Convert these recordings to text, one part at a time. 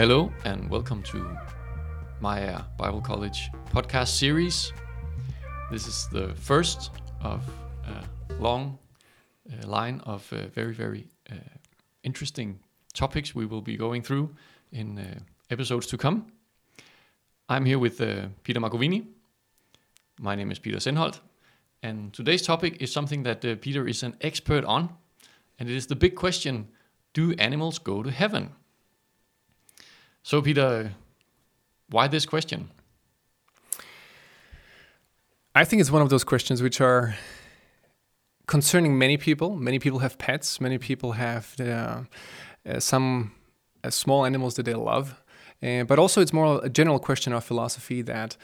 Hello, and welcome to Maya Bible College podcast series. This is the first of a long uh, line of uh, very, very uh, interesting topics we will be going through in uh, episodes to come. I'm here with uh, Peter Marcovini. My name is Peter Senholt, and today's topic is something that uh, Peter is an expert on, and it is the big question Do animals go to heaven? So, Peter, why this question? I think it's one of those questions which are concerning many people. Many people have pets. Many people have uh, uh, some uh, small animals that they love. Uh, but also, it's more a general question of philosophy that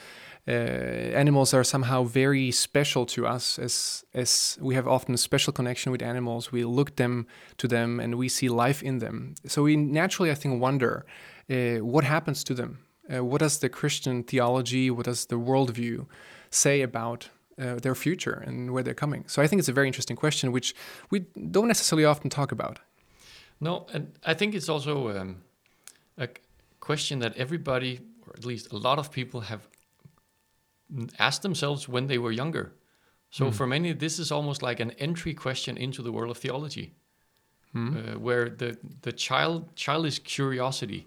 uh, animals are somehow very special to us, as as we have often a special connection with animals. We look them to them, and we see life in them. So we naturally, I think, wonder uh, what happens to them. Uh, what does the Christian theology, what does the worldview say about uh, their future and where they're coming? So I think it's a very interesting question, which we don't necessarily often talk about. No, and I think it's also um, a question that everybody, or at least a lot of people, have asked themselves when they were younger. So Mm. for many, this is almost like an entry question into the world of theology, Hmm? uh, where the the child childish curiosity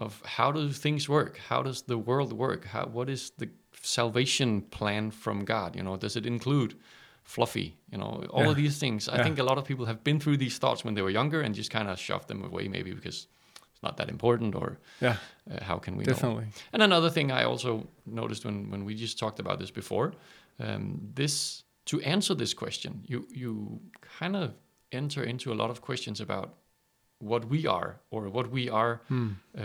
of how do things work, how does the world work, how what is the salvation plan from God? You know, does it include fluffy? You know, all Yeah. of these things. I Yeah. think a lot of people have been through these thoughts when they were younger and just kind of shoved them away, maybe because it's not that important, or Yeah, uh, how can we know? definitely. And another thing I also noticed when, when we just talked about this before, um, this to answer this question, you you kind of enter into a lot of questions about what we are or what we are Hmm. uh,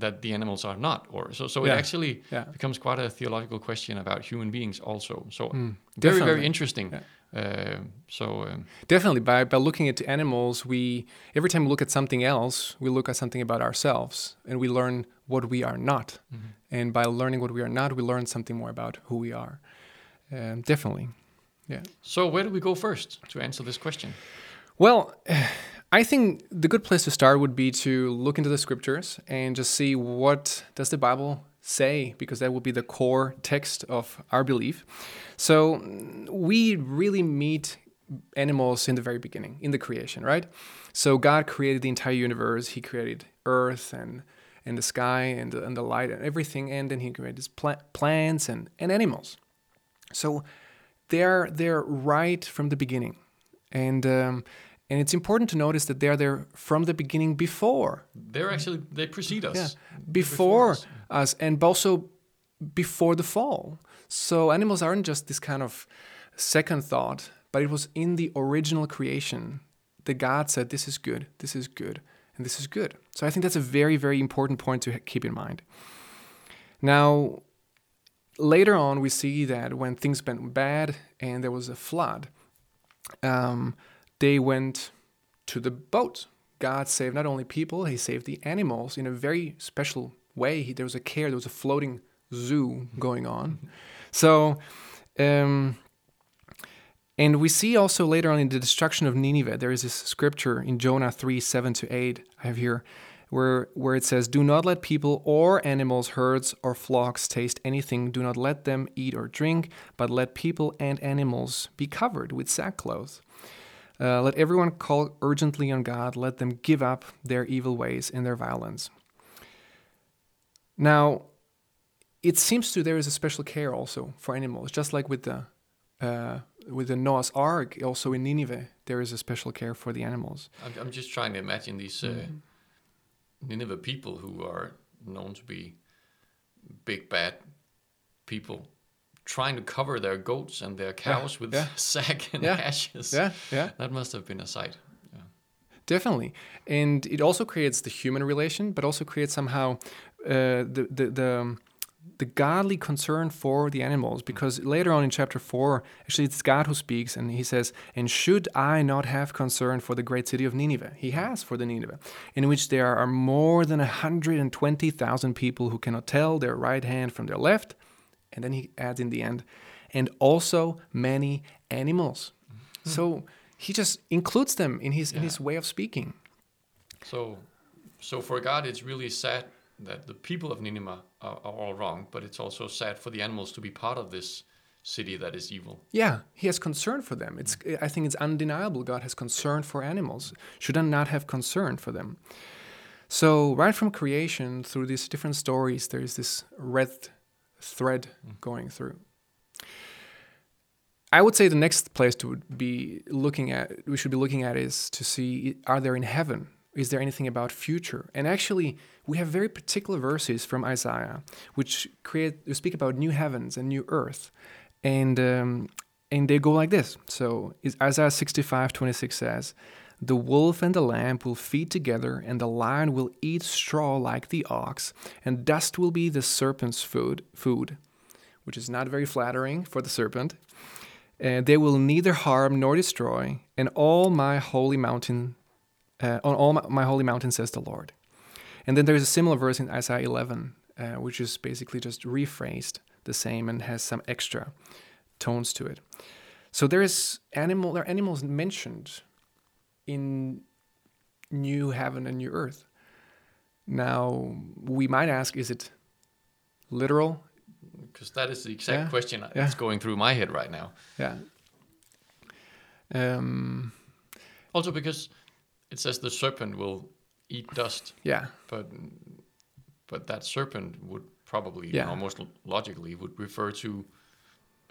that the animals are not, or so. So Yeah. it actually Yeah. becomes quite a theological question about human beings also. So Hmm. very very Definitely. interesting. Uh, so um, Definitely, by, by looking at animals, we every time we look at something else, we look at something about ourselves, and we learn what we are not. And by learning what we are not, we learn something more about who we are. Um, definitely, yeah. so where do we go first to answer this question? Well, I think the good place to start would be to look into the scriptures and just see what does the Bible say because that would be the core text of our belief. So we really meet animals in the very beginning, in the creation, right? So God created the entire universe. He created earth and and the sky and and the light and everything, and then He created pla- plants and, and animals. So they're they're right from the beginning, and um, and it's important to notice that they're there from the beginning before They're actually they precede us. yeah, before us. us, and also before the fall. So animals aren't just this kind of second thought, but it was in the original creation that God said, "This is good, this is good, and this is good." So I think that's a very, very important point to keep in mind. Now, later on, we see that when things went bad and there was a flood, um, they went to the boat. God saved not only people, He saved the animals in a very special way. He, there was a care, there was a floating zoo going on. So, um, and we see also later on in the destruction of Nineveh, there is this scripture in Jonah 3 7 to 8, I have here, where, where it says, Do not let people or animals, herds, or flocks taste anything. Do not let them eat or drink, but let people and animals be covered with sackcloth. Uh, let everyone call urgently on God. Let them give up their evil ways and their violence. Now, it seems to there is a special care also for animals, just like with the uh, with the Noah's Ark. Also in Nineveh, there is a special care for the animals. I'm, I'm just trying to imagine these uh, Mm-hmm. Nineveh people who are known to be big bad people trying to cover their goats and their cows with yeah. sack and Yeah, ashes. Yeah, yeah. That must have been a sight. Yeah. Definitely, and it also creates the human relation, but also creates somehow uh, the the the, um, the godly concern for the animals. Because later on in chapter four, actually it's God who speaks, and he says, "And should I not have concern for the great city of Nineveh? He has for the Nineveh, in which there are more than hundred and twenty thousand people who cannot tell their right hand from their left." And then he adds in the end, and also many animals. Mm-hmm. So he just includes them in his in his way of speaking. So, so for God, it's really sad that the people of Nineveh are, are all wrong, but it's also sad for the animals to be part of this city that is evil. Yeah, he has concern for them. It's mm. I think it's undeniable God has concern for animals. Should I not have concern for them? So right from creation through these different stories there is this red thread going through. I would say the next place to be looking at we should be looking at is to see are there in heaven is there anything about future and actually we have very particular verses from Isaiah which create speak about new heavens and new earth and um, and they go like this. So Isaiah 65, 26 says, The wolf and the lamb will feed together, and the lion will eat straw like the ox, and dust will be the serpent's food, food which is not very flattering for the serpent. And they will neither harm nor destroy, and all my holy mountain, uh, on all my, my, holy mountain, says the Lord. And then there's a similar verse in Isaiah 11, uh, which is basically just rephrased the same and has some extra tones to it. So there is animal there are animals mentioned in new heaven and new earth. Now we might ask, is it literal? Because that is the exact yeah. question that's going through my head right now. Yeah. Um, also because it says the serpent will eat dust. Yeah. But but that serpent would probably yeah. almost logically would refer to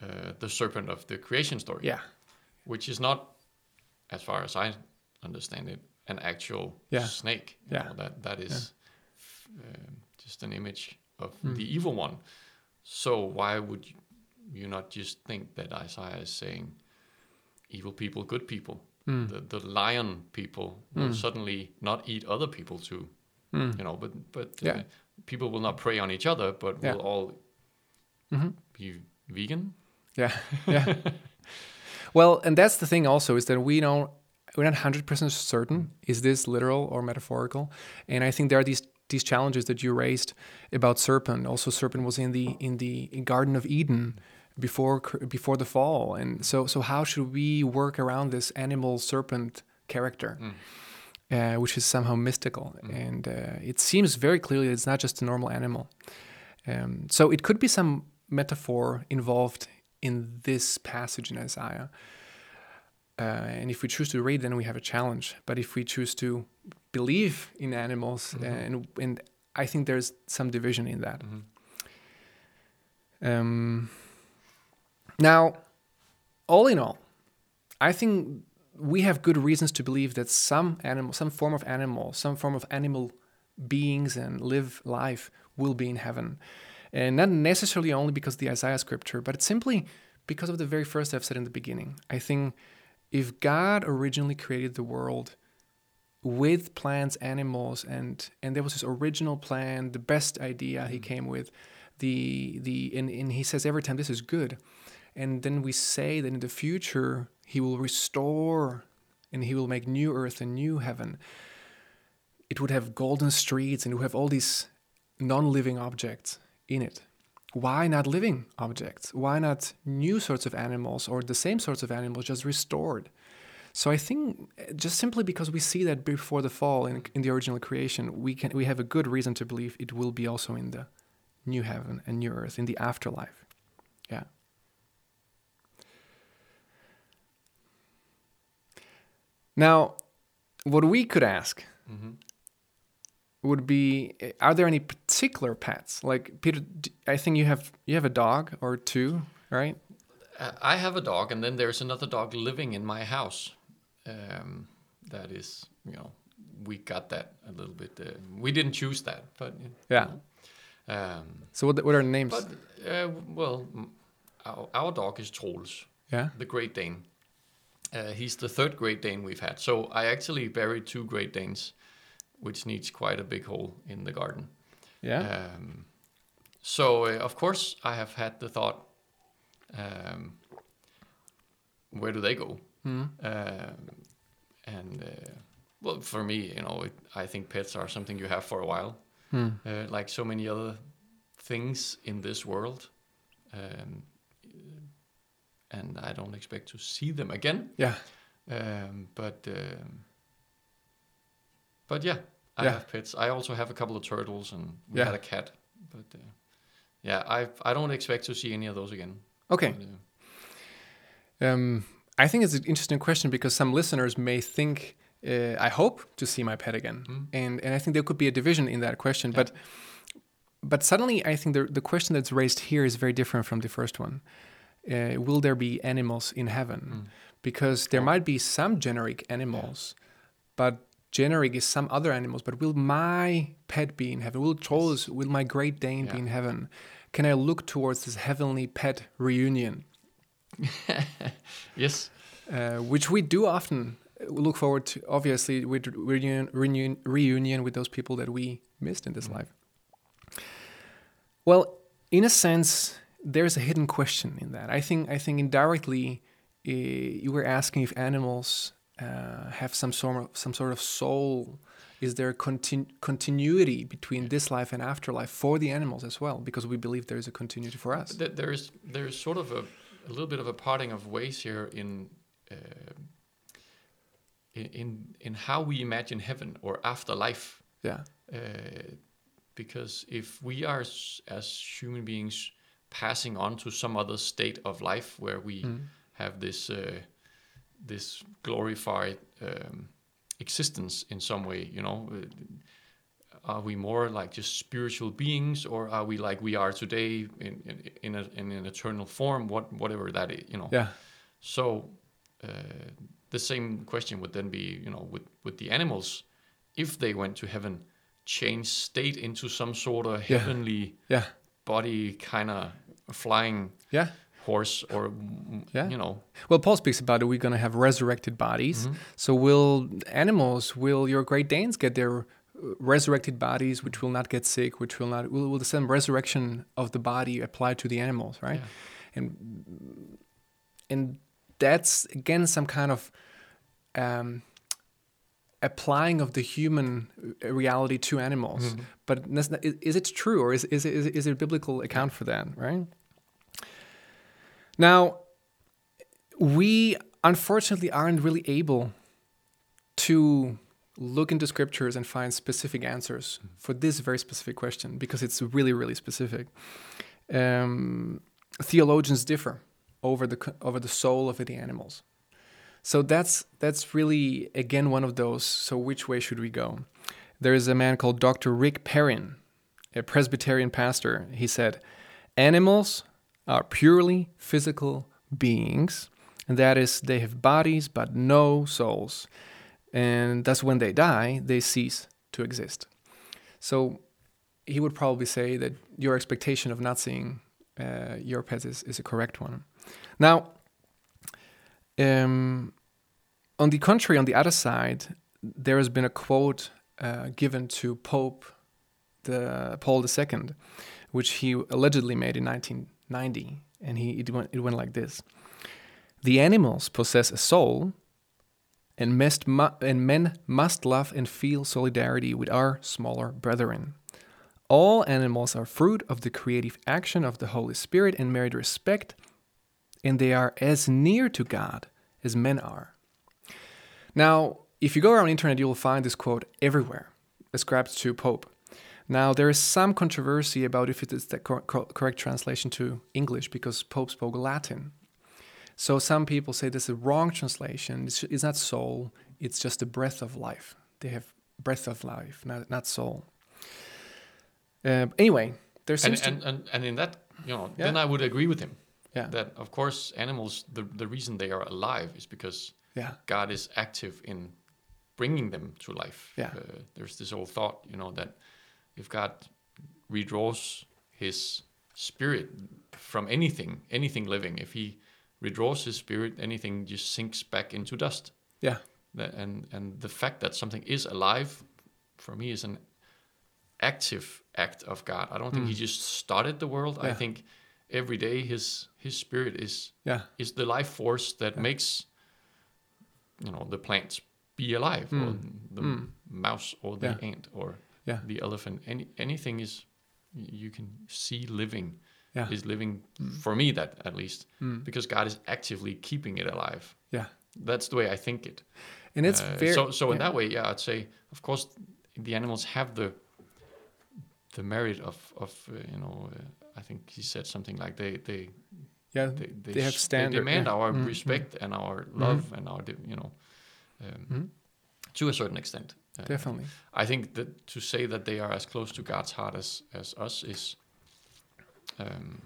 uh, the serpent of the creation story. Yeah. Which is not, as far as I understand it, an actual yeah. snake. Yeah. Know, that that is yeah. uh, just an image of mm. the evil one. So why would you, not just think that Isaiah is saying evil people, good people? Mm. The the lion people will mm. suddenly not eat other people too. Mm. You know, but but yeah. uh, people will not prey on each other, but yeah. will all mm-hmm. be vegan. Yeah, yeah. well, and that's the thing also is that we don't we're not hundred percent certain is this literal or metaphorical, and I think there are these these challenges that you raised about serpent. Also, serpent was in the in the Garden of Eden before before the fall, and so so how should we work around this animal serpent character? Mm. Uh, which is somehow mystical. Mm. And uh, it seems very clearly it's not just a normal animal. Um, so it could be some metaphor involved in this passage in Isaiah. Uh, and if we choose to read, then we have a challenge. But if we choose to believe in animals, mm-hmm. and, and I think there's some division in that. Mm-hmm. Um, now, all in all, I think we have good reasons to believe that some animal, some form of animal, some form of animal beings and live life will be in heaven. And not necessarily only because of the Isaiah scripture, but it's simply because of the very first I've said in the beginning. I think if God originally created the world with plants, animals, and and there was his original plan, the best idea he mm. came with, the the and, and he says every time this is good. And then we say that in the future he will restore and he will make new earth and new heaven. It would have golden streets and it would have all these non living objects in it. Why not living objects? Why not new sorts of animals or the same sorts of animals just restored? So I think just simply because we see that before the fall in, in the original creation, we can we have a good reason to believe it will be also in the new heaven and new earth in the afterlife. Yeah. Now, what we could ask mm-hmm. Would be: Are there any particular pets? Like Peter, I think you have you have a dog or two, right? I have a dog, and then there's another dog living in my house. Um, that is, you know, we got that a little bit. Uh, we didn't choose that, but yeah. Um, so what what are the names? But uh, well, our, our dog is Troels. Yeah. The Great Dane. Uh, he's the third Great Dane we've had. So I actually buried two Great Danes, which needs quite a big hole in the garden. Yeah. Um, so uh, of course I have had the thought, um, where do they go? Mm. and uh, well, for me, you know, it, I think pets are something you have for a while, mm. like so many other things in this world. Um, and I don't expect to see them again. Yeah. Um, but um, but yeah, I Yeah. have pets. I also have a couple of turtles, and we Yeah. had a cat. But uh, yeah, I I don't expect to see any of those again. Okay. But, uh, Um, I think it's an interesting question because some listeners may think, uh, I hope to see my pet again, Mm. and and I think there could be a division in that question. Yeah. But but suddenly, I think the the question that's raised here is very different from the first one. Uh, will there be animals in heaven? mm. Because there might be some generic animals, but generic is some other animals. But will my pet be in heaven? Will Troels, will my Great Dane be in heaven? Can I look towards this heavenly pet reunion? Yes. uh, which we do often look forward to. Obviously, with reunion, reunion, reunion with those people that we missed in this Mhm. life. Well, in a sense, there's a hidden question in that. I think. I think indirectly, uh, you were asking if animals uh, have some sort of some sort of soul. Is there continu- continuity between this life and afterlife for the animals as well? Because we believe there is a continuity for us. There is there is sort of a, a little bit of a parting of ways here in, uh, in in in how we imagine heaven or afterlife. Yeah. Uh, because if we are s- as human beings passing on to some other state of life where we Mm. have this uh, this glorified um, existence in some way, you know, are we more like just spiritual beings, or are we like we are today in in in, a, in an eternal form, what whatever that is, you know? Yeah. So uh, the same question would then be, you know, with with the animals, if they went to heaven, change state into some sort of Yeah. heavenly Yeah. body, kind of flying Yeah. Horse, or Yeah. you know, Well, Paul speaks about it. We're going to have resurrected bodies. Mhm. So, will animals, will your Great Danes get their uh, resurrected bodies, which will not get sick, which will not, will, will the same resurrection of the body apply to the animals, right? Yeah. And and that's again some kind of um, applying of the human uh, reality to animals. Mhm. But is, it true, or is is is is it a biblical account for that? Right. Now, we unfortunately aren't really able to look into scriptures and find specific answers for this very specific question because it's really, really specific. Um, theologians differ over the over the soul of the animals. So that's that's really again one of those. So which way should we go? There is a man called Dr. Rick Perrin, a Presbyterian pastor. He said, "Animals are purely physical beings, and that is, they have bodies but no souls, and thus when they die, they cease to exist." So he would probably say that your expectation of not seeing uh, your pets is, is a correct one. Now, um, on the contrary, on the other side, there has been a quote uh, given to Pope the Paul II, which he allegedly made in 1990, and he it went, it went like this: The animals possess a soul, and must mu- and men must love and feel solidarity with our smaller brethren. All animals are fruit of the creative action of the Holy Spirit and merit respect, and they are as near to God as men are. Now, if you go around the internet, you will find this quote everywhere, ascribed to Pope. Now, there is some controversy about if it is the cor- cor- correct translation to English because Pope spoke Latin. So some people say this is a wrong translation. It's, it's not soul, it's just the breath of life. They have breath of life, not, not soul. Uh, anyway, there and, seems and, to and and in that, you know, Yeah. then I would agree with him yeah that of course animals, the the reason they are alive is because yeah God is active in bringing them to life. Yeah. Uh, there's this old thought, you know, that if God redraws His spirit from anything, anything living, if He withdraws His spirit, anything just sinks back into dust. yeah and and the fact that something is alive, for me, is an active act of God. I don't think Mm. He just started the world. I think every day His His spirit is yeah is the life force that Yeah. makes you know the plants be alive or Mm. the Mm. mouse or the Yeah. ant or yeah the elephant any anything is you can see living yeah is living Mm. for me that at least Mm. because God is actively keeping it alive yeah that's the way I think it and it's Uh, very so so in yeah. that way yeah I'd say of course the animals have the the merit of of uh, you know uh, I think he said something like they they Yeah, they, they, They have standard, they demand yeah. our Mm, respect and our love and our you know um, Mhm. to a certain extent. Uh, definitely. I think that to say that they are as close to God's heart as as us is um,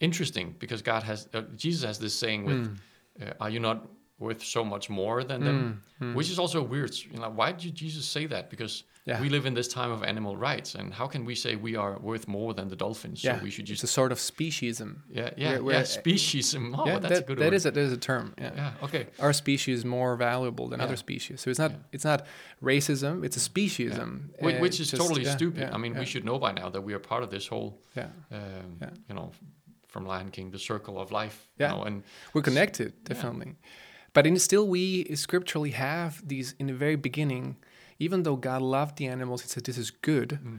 interesting because God has uh, Jesus has this saying with, Mm, uh, "Are you not worth so much more than them?" mm, mm. Which is also weird. You know, why did Jesus say that? Because Yeah. we live in this time of animal rights, and how can we say we are worth more than the dolphins? yeah, So we should it's a sort of speciesism. yeah yeah we're- yeah we're- speciesism. Oh, yeah, that's that, a good that word. is a, that is a term. Yeah. yeah okay. our species is more valuable than Yeah. other species. So it's not Yeah. it's not racism. It's a speciesism, Whi- uh, Which is just- totally yeah, stupid. yeah, I mean, yeah, we should know by now that we are part of this whole, Yeah, um, Yeah. you know, from Lion King, the circle of life. Yeah. You know, and we're connected definitely, but in still we scripturally have these in the very beginning. Even though God loved the animals, He said this is good, Mm.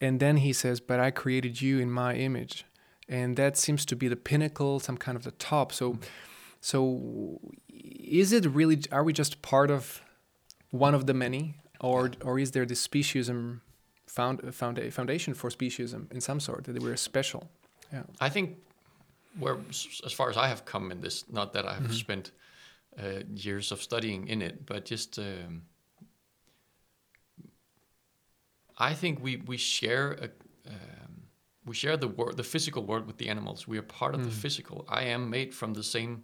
and then He says, "But I created you in My image," and that seems to be the pinnacle, some kind of the top. So, Mm. so is it really? Are we just part of one of the many, or or is there this speciesism found found a foundation for speciesism in some sort that we're special? Yeah. I think where, as far as I have come in this, not that I have Mm-hmm. spent uh, years of studying in it, but just um, I think we we share a. Um, we share the world, the physical world with the animals. We are part of the physical. I am made from the same Mm.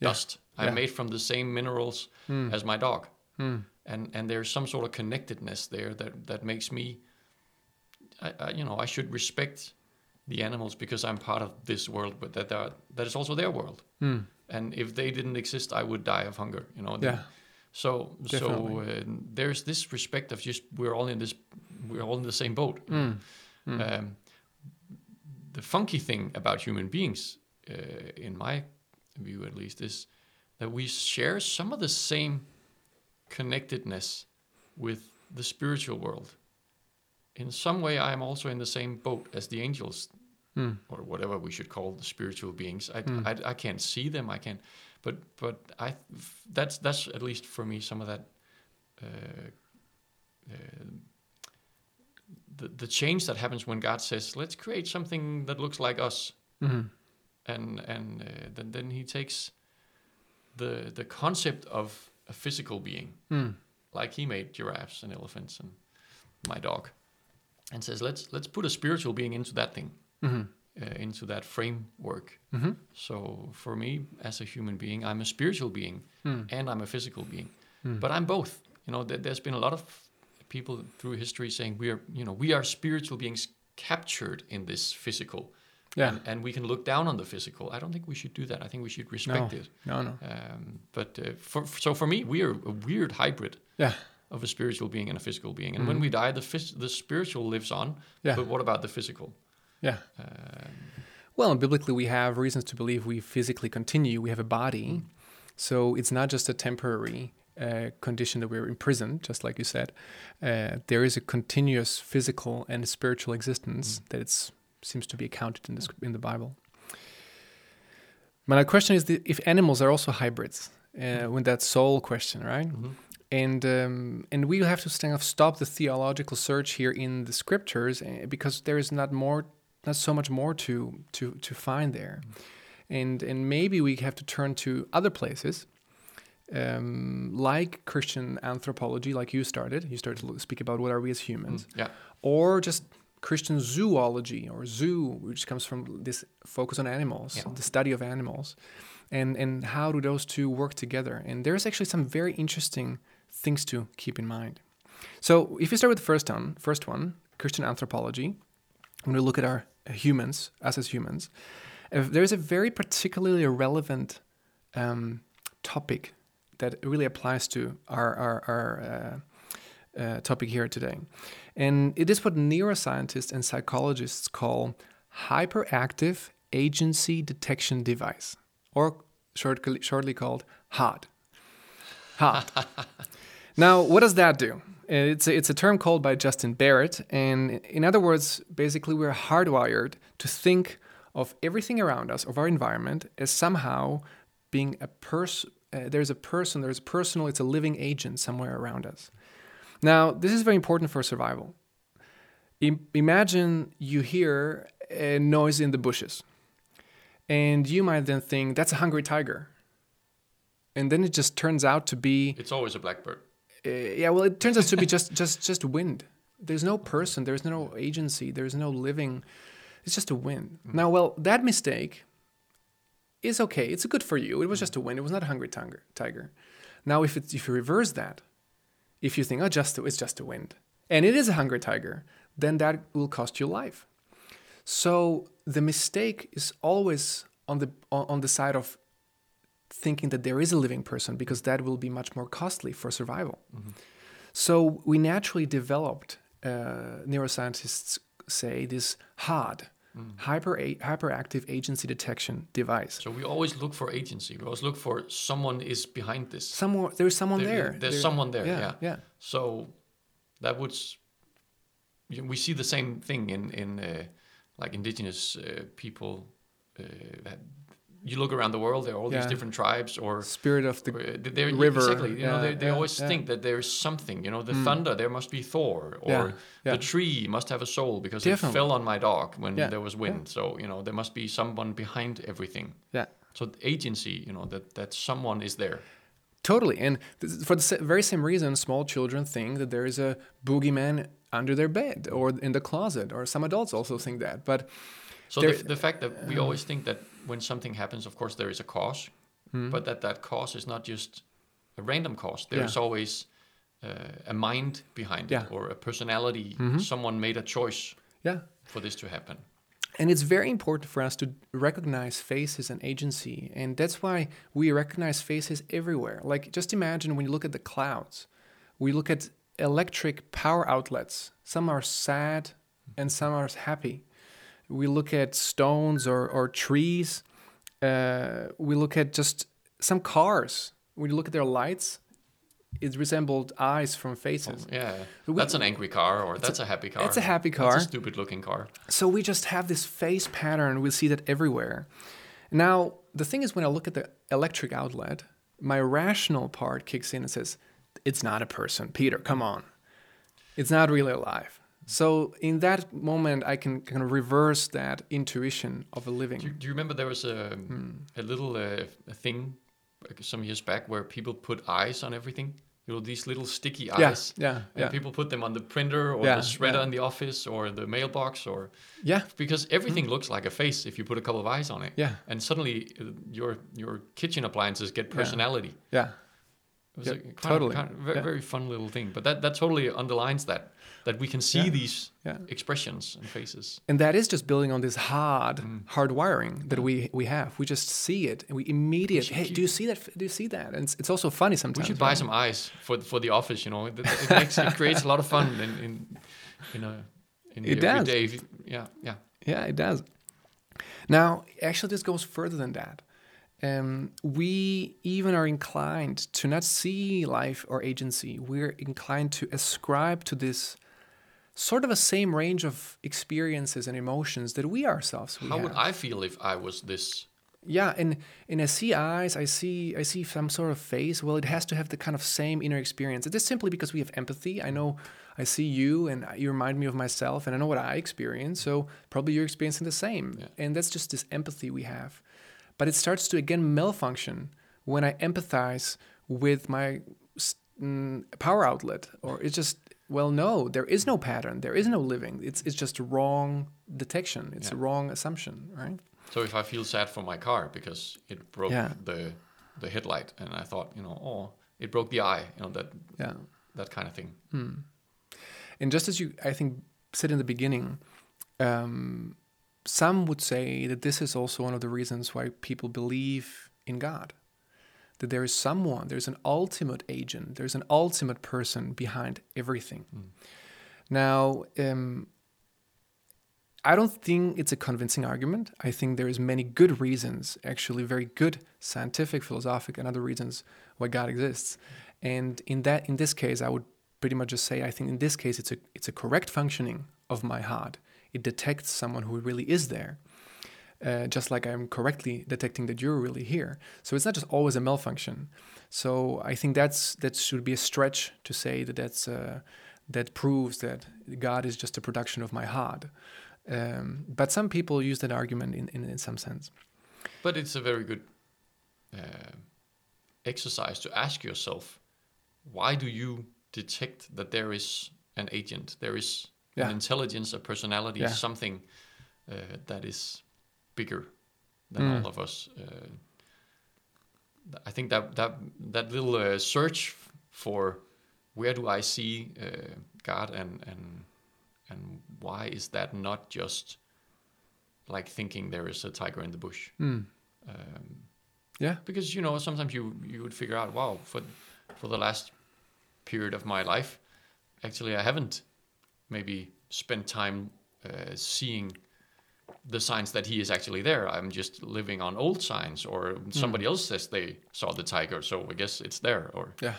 Yeah. dust. I'm Yeah. made from the same minerals Mm. as my dog. Mm. and and there's some sort of connectedness there that that makes me I, I, you know i should respect the animals because i'm part of this world but that are, that is also their world Mm. And if they didn't exist i would die of hunger you know Yeah. so so Definitely. uh, there's this respect of just we're all in this we're all in the same boat Mm. Mm. um, the funky thing about human beings, uh, in my view at least, is that we share some of the same connectedness with the spiritual world. In some way, I am also in the same boat as the angels, Mm. or whatever we should call the spiritual beings. I, Mm. I, I can't see them. I can't, but but I that's that's at least for me some of that. Uh, uh, the, the change that happens when God says, "Let's create something that looks like us," Mhm. and and uh, then then He takes the the concept of a physical being, Mm. like He made giraffes and elephants and my dog, and says, "Let's let's put a spiritual being into that thing, Mhm. uh, into that framework." Mhm. So for me, as a human being, I'm a spiritual being Mm. and I'm a physical being, Mm. but I'm both. You know, there, there's been a lot of people through history saying we are, you know, we are spiritual beings captured in this physical, Yeah. and, and we can look down on the physical. I don't think we should do that. I think we should respect No. it. No, no. Um, but uh, for so for me, we are a weird hybrid Yeah. of a spiritual being and a physical being. And when we die, the phys- the spiritual lives on. Mm-hmm. Yeah. But what about the physical? Yeah. Um, Well, biblically, we have reasons to believe we physically continue. We have a body. So it's not just a temporary uh, condition that we're imprisoned, just like you said. Uh, there is a continuous physical and spiritual existence that it's, seems to be accounted in the, in the Bible. My question is the, if animals are also hybrids, uh, when that soul question, right? mhm. and um, and we have to stop the theological search here in the scriptures eh, because there is not more, not so much more to to to find there, and and maybe we have to turn to other places, um, like Christian anthropology, like you started. You started to speak about what are we as humans, Yeah. or just Christian zoology or zoo, which comes from this focus on animals, Yeah. the study of animals, and and how do those two work together? And there's actually some very interesting things to keep in mind. So if you start with the first one, first one, Christian anthropology, when we look at our humans, us as humans, uh, there's a very particularly relevant um, topic that really applies to our our, our uh, uh, topic here today, and it is what neuroscientists and psychologists call hyperactive agency detection device, or shortly, shortly called HAD. HAD. now, what does that do? It's a, it's a term called by Justin Barrett, and in other words, basically, we're hardwired to think of everything around us, of our environment, as somehow being a person. Uh, there's a person, there's personal, it's a living agent somewhere around us. Now, this is very important for survival. Im- imagine you hear a noise in the bushes, and you might then think that's a hungry tiger. And then it just turns out to be It's always a blackbird. Uh, yeah, well, it turns out to be just just just wind. There's no person. There's no agency. There's no living. It's just a wind. Now, well, that mistake is okay. It's good for you. It was just a wind. It was not a hungry tiger. Tiger. Now, if it's if you reverse that, if you think, oh, just it's just a wind, and it is a hungry tiger, then that will cost you life. So the mistake is always on the on the side of thinking that there is a living person because that will be much more costly for survival. So we naturally developed, uh, neuroscientists say, this HAD, hyper hyperactive agency detection device. So we always look for agency. We always look for someone is behind this. Somewhere there's someone There- there. there's There- someone there, Yeah, yeah. yeah. So that would we see the same thing in in uh, like indigenous uh, people. Uh, you look around the world, there are all Yeah. these different tribes, or, Spirit of the or, uh, river, Exactly, you know, they, they yeah, always yeah. think that there is something. You know, the thunder, there must be Thor, or Yeah, yeah. the tree must have a soul because Definitely. it fell on my dog when Yeah, there was wind. So you know, there must be someone behind everything. yeah. So agency, you know, that that someone is there. Totally. And th- for the very same reason, small children think that there is a boogeyman under their bed or in the closet, or some adults also think that. But So the, the fact that we always think that when something happens, of course there is a cause, Hmm. but that that cause is not just a random cause. Yeah. There's always uh, a mind behind Yeah. Mm-hmm. it or a personality. Someone made a choice yeah, for this to happen. And it's very important for us to recognize faces and agency. And that's why we recognize faces everywhere. Like, just imagine when you look at the clouds, we look at electric power outlets. Some are sad and some are happy. We look at stones or, or trees. Uh, we look at just some cars. When you look at their lights, it resembled eyes from faces. Yeah, We- that's an angry car or that's a, happy car. it's a happy That's car. a stupid looking car. So we just have this face pattern. We see that everywhere. Now, the thing is, when I look at the electric outlet, my rational part kicks in and says, It's not a person. Peter, come on. It's not really alive. So, in that moment, I can kind of reverse that intuition of a living. Do, do you remember there was a Hmm. a little uh, a thing some years back where people put eyes on everything? You know these little sticky eyes. yeah, And yeah. people put them on the printer or Yeah, the shredder yeah. in the office or the mailbox or Yeah, because everything looks like a face if you put a couple of eyes on it. Yeah. And suddenly uh, your your kitchen appliances get personality. yeah. It was Yeah, a kind totally. Of, kind of very, Yeah. very fun little thing. But that, that totally underlines that that we can see Yeah. these Yeah. expressions and faces. And that is just building on this hard, Mm. hard wiring that we we have. We just see it and we immediately. Hey, do you see that? Do you see that? And it's, it's also funny sometimes. We should buy right? some eyes for for the office. You know, it, it makes it creates a lot of fun in in in a in the It does. everyday. Yeah, yeah. Yeah, it does. Now, actually, this goes further than that. Um, we even are inclined to not see life or agency. We're inclined to ascribe to this sort of a same range of experiences and emotions that we ourselves we How have. would I feel if I was this? Yeah, and and I see eyes, I see I see some sort of face. Well, it has to have the kind of same inner experience. It is simply because we have empathy. I know I see you, and you remind me of myself, and I know what I experience. So probably you're experiencing the same, Yeah. and that's just this empathy we have. But it starts to again malfunction when I empathize with my mm, power outlet, or it's just well, no, there is no pattern, there is no living. It's it's just a wrong detection. It's a wrong assumption, right? So if I feel sad for my car because it broke Yeah. the the headlight, and I thought, you know, oh, it broke the eye, you know, that Yeah. that kind of thing. And just as you, I think, said in the beginning, um, some would say that this is also one of the reasons why people believe in God. That there is someone, there's an ultimate agent, there's an ultimate person behind everything. Now, um, I don't think it's a convincing argument. I think there is many good reasons, actually very good scientific, philosophic, and other reasons why God exists. And in that, in this case, I would pretty much just say I think in this case it's a it's a correct functioning of my HAD. It detects someone who really is there. Uh, just like I'm correctly detecting that you're really here. So it's not just always a malfunction. So I think that's that should be a stretch to say that that's uh, that proves that God is just a production of my HAD. Um, but some people use that argument in, in, in some sense. But it's a very good uh, exercise to ask yourself why do you detect that there is an agent, there is Yeah. an intelligence, a personality, Yeah. something uh, that is bigger than Mm. all of us? Uh, I think that that that little uh, search for where do I see uh, God and and and why is that not just like thinking there is a tiger in the bush? Mm. Um, Yeah. because you know sometimes you you would figure out wow for for the last period of my life actually i haven't maybe spent time uh, seeing the signs that he is actually there i'm just living on old signs or hmm. somebody else says they saw the tiger so i guess it's there or Yeah.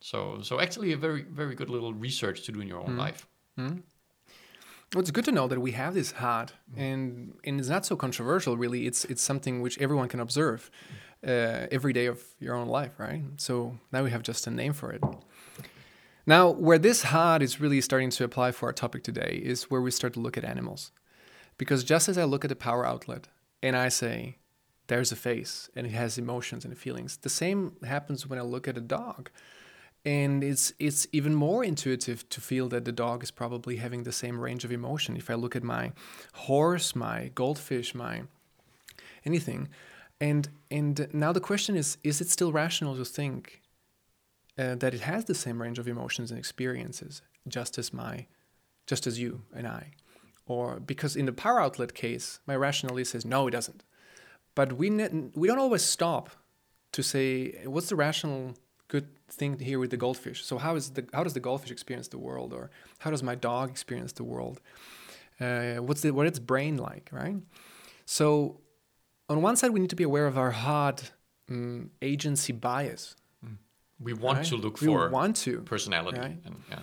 so so actually a very very good little research to do in your own hmm. life hmm. Well, it's good to know that we have this HAD, and and it's not so controversial. Really, it's it's something which everyone can observe uh, every day of your own life, right? So now we have just a name for it. Now, where this HAD is really starting to apply for our topic today is where we start to look at animals, because just as I look at the power outlet and I say, "There's a face and it has emotions and feelings," the same happens when I look at a dog. And it's it's even more intuitive to feel that the dog is probably having the same range of emotion. If i look at my horse my goldfish my anything and and now the question is is it still rational to think uh, that it has the same range of emotions and experiences just as my just as you and i or because in the power outlet case my rationality says no it doesn't but we we don't always stop to say what's the rational good thing here with the goldfish. So how is the how does the goldfish experience the world, or how does my dog experience the world? Uh, what's the what its brain like, right? So on one side, we need to be aware of our hard um, agency bias. we want right? to look for we for want to. personality right? and yeah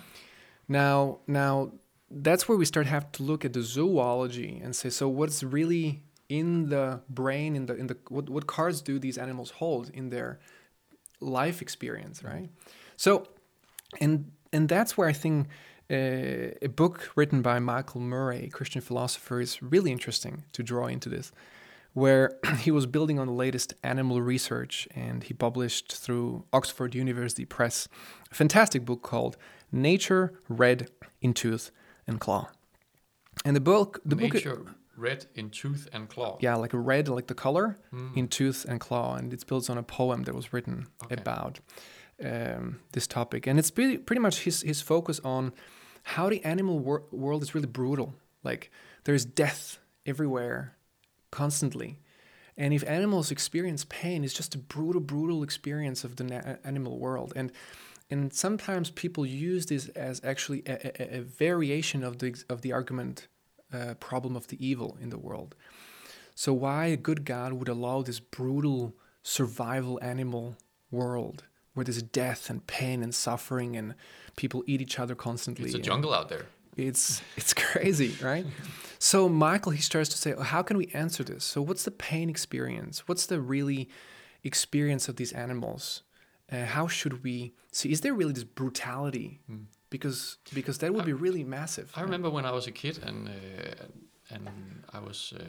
Now, now that's where we start have to look at the zoology and say, so what's really in the brain, in the in the what, what cards do these animals hold in their life experience, right? So, and and that's where I think uh, a book written by Michael Murray, a Christian philosopher, is really interesting to draw into this, where he was building on the latest animal research, and he published through Oxford University Press a fantastic book called Nature, Red in Tooth and Claw. And the book, the book, nature red in tooth and claw yeah, like red, like the color in tooth and claw, and it builds on a poem that was written Okay. about um, this topic, and it's pretty, pretty much his his focus on how the animal wor- world is really brutal. Like there's death everywhere, constantly, and if animals experience pain, it's just a brutal, brutal experience of the na- animal world, and and sometimes people use this as actually a, a, a variation of the of the argument uh, problem of the evil in the world. So why a good God would allow this brutal survival animal world where there's death and pain and suffering and people eat each other constantly? it's a jungle out there It's it's crazy, right? so Michael he starts to say, oh, how can we answer this? So what's the pain experience? What's the really experience of these animals? Uh, how should we see? Is there really this brutality? Because because that would be really massive. I remember when I was a kid and uh, and I was uh,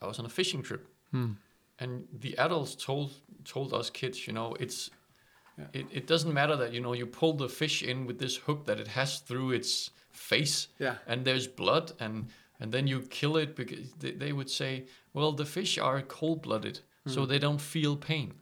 I was on a fishing trip, Hmm. and the adults told told us kids, you know, it's Yeah. it, it doesn't matter that you know you pull the fish in with this hook that it has through its face, Yeah. and there's blood, and and then you kill it because they, they would say, well, the fish are cold blooded, so they don't feel pain.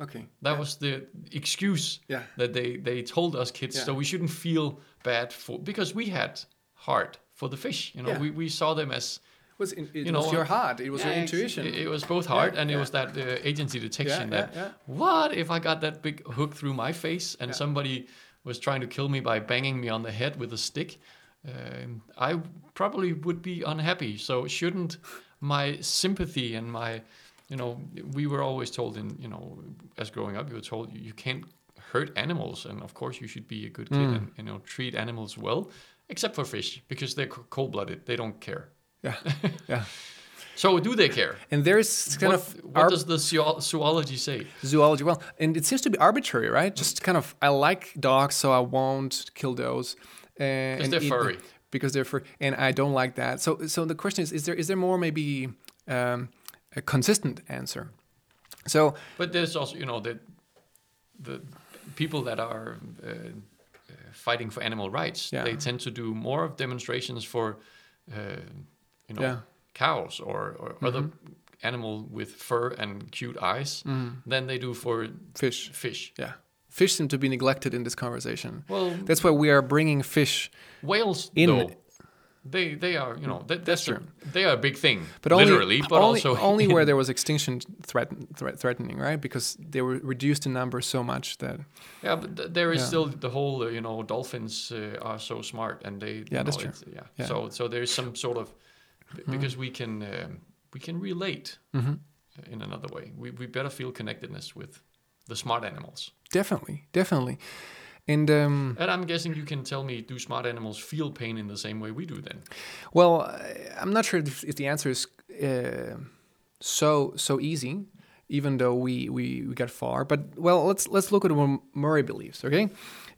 Okay. That yeah. was the excuse Yeah. that they, they told us kids. Yeah. So we shouldn't feel bad for because we had heart for the fish. You know, we, we saw them as was in, it you was know, your heart. It was your intuition. It, it was both heart and it was that uh, agency detection that what if I got that big hook through my face and somebody was trying to kill me by banging me on the head with a stick? Um, I probably would be unhappy. So shouldn't my sympathy and my, you know, we were always told in, you know, as growing up, you were told you, you can't hurt animals, and of course you should be a good kid Mm. and you know treat animals well, except for fish because they're cold blooded. They don't care. Yeah, yeah. So do they care? And there's kind what of what does the zoology say? zoology. Well, and it seems to be arbitrary, right? Just kind of, I like dogs, so I won't kill those. Uh, Because and they're furry. Because they're furry, and I don't like that. So, so the question is: Is there is there more maybe um, a consistent answer? So But there's also, you know, the the people that are uh, uh, fighting for animal rights. Yeah. They tend to do more of demonstrations for, uh, you know, Yeah. cows or, or other animal with fur and cute eyes than they do for fish, fish. yeah, fish seem to be neglected in this conversation. Well, That's why we are bringing fish, whales In- though. They they are you know that, that's true. a, they are a big thing but only literally but only, also only where there was extinction threaten, threat, threatening, right? Because they were reduced in number so much that Yeah, but th- there is Yeah. still the whole, uh, you know, dolphins uh, are so smart, and they. Yeah, that's know, true. Yeah. Yeah. So so there is some sort of b- because we can um, we can relate Mhm. uh, in another way. We we better feel connectedness with the smart animals. definitely, definitely, and um, And I'm guessing you can tell me, do smart animals feel pain in the same way we do? Then. Well, I'm not sure if, if the answer is uh, so so easy, even though we, we, we got far. But well, let's let's look at what Murray believes, okay?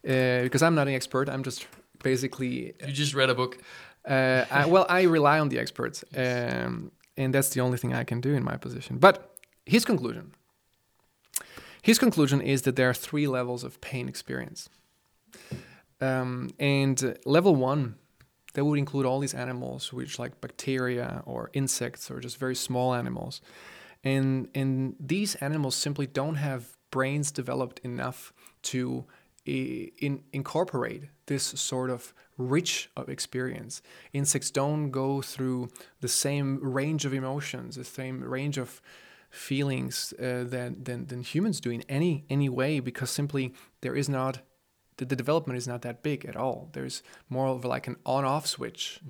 Uh, because I'm not an expert. I'm just basically You just read a book. uh, I, well, I rely on the experts, um, and that's the only thing I can do in my position. But his conclusion, his conclusion is that there are three levels of pain experience, um, and level one, that would include all these animals, which like bacteria or insects or just very small animals, and and these animals simply don't have brains developed enough to in, incorporate this sort of rich of experience. Insects don't go through the same range of emotions, the same range of feelings uh, than, than than humans do in any any way because simply there is not the, the development is not that big at all. There's more of like an on-off switch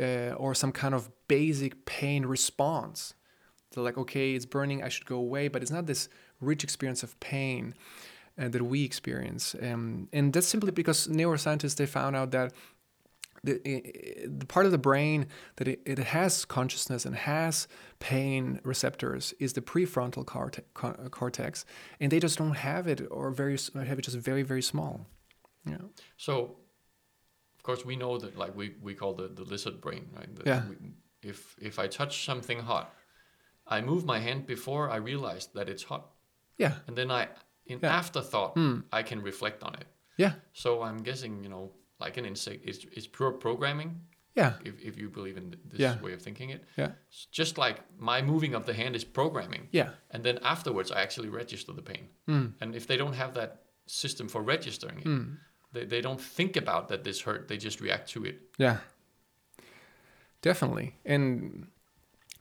uh, or some kind of basic pain response. So like, okay, it's burning, I should go away, but it's not this rich experience of pain uh, that we experience, um, and that's simply because neuroscientists they found out that the, the part of the brain that it, it has consciousness and has pain receptors is the prefrontal corte- cortex, and they just don't have it or very have it just very very small. Yeah. So, of course, we know that like we, we call the, the lizard brain, right? Yeah. We, if if I touch something hot, I move my hand before I realize that it's hot, Yeah. and then I, in Yeah. afterthought, Hmm. I can reflect on it. Yeah. So I'm guessing, you know, like an insect, it's, it's pure programming. Yeah. If, if you believe in this Yeah. way of thinking it, Yeah. Just like my moving of the hand is programming, Yeah. and then afterwards I actually register the pain. Mm. And if they don't have that system for registering it, Mm. they, they don't think about that this hurt. They just react to it. Yeah. Definitely. And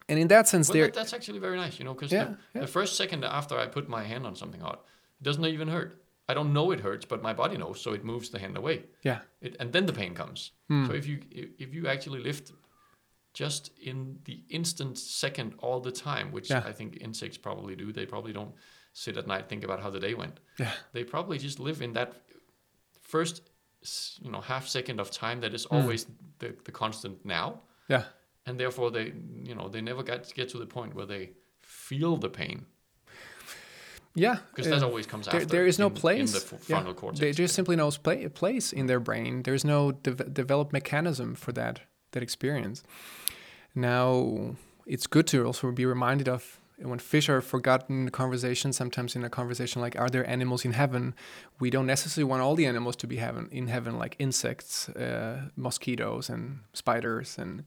and in that sense Well, there that, that's actually very nice, you know, because Yeah, the, yeah. the first second after I put my hand on something hot, it doesn't even hurt. I don't know it hurts, but my body knows, so it moves the hand away. Yeah. It, and then the pain comes. Hmm. So if you if, you actually lift just in the instant second all the time, which Yeah. I think insects probably do, they probably don't sit at night think about how the day went. Yeah. They probably just live in that first you know half second of time that is Hmm. always the, the constant now Yeah. and therefore they you know they never get get to the point where they feel the pain Yeah. because uh, that always comes there, after there is no in, place. in the f- Yeah. frontal cortex There- there's simply no play, place in their brain. There's no de- developed mechanism for that that experience. Now, it's good to also be reminded of when fish are forgotten in the conversation. Sometimes in a conversation like, "Are there animals in heaven?" We don't necessarily want all the animals to be heaven in heaven, like insects, uh, mosquitoes, and spiders, and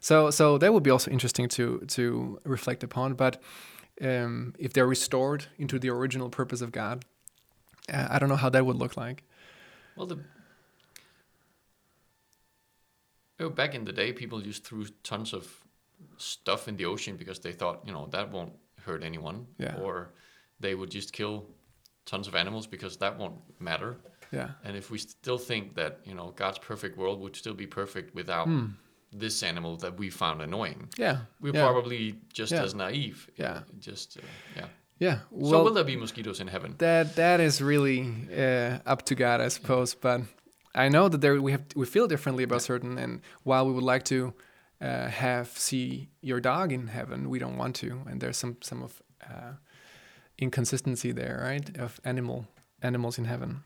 so so that would be also interesting to to reflect upon. But um, if they're restored into the original purpose of God, uh, I don't know how that would look like. well the oh, back in the day people just threw tons of stuff in the ocean because they thought you know that won't hurt anyone Yeah. or they would just kill tons of animals because that won't matter Yeah. and if we still think that you know god's perfect world would still be perfect without Hmm. This animal that we found annoying Yeah. we're yeah. probably just Yeah. as naive Yeah. just uh, yeah Yeah. so will there be mosquitoes in heaven that that is really uh, up to God, I suppose. But I know that there we have we feel differently about certain, and while we would like to uh, have see your dog in heaven. We don't want to, and there's some some of uh, inconsistency there, right? Of animal animals in heaven.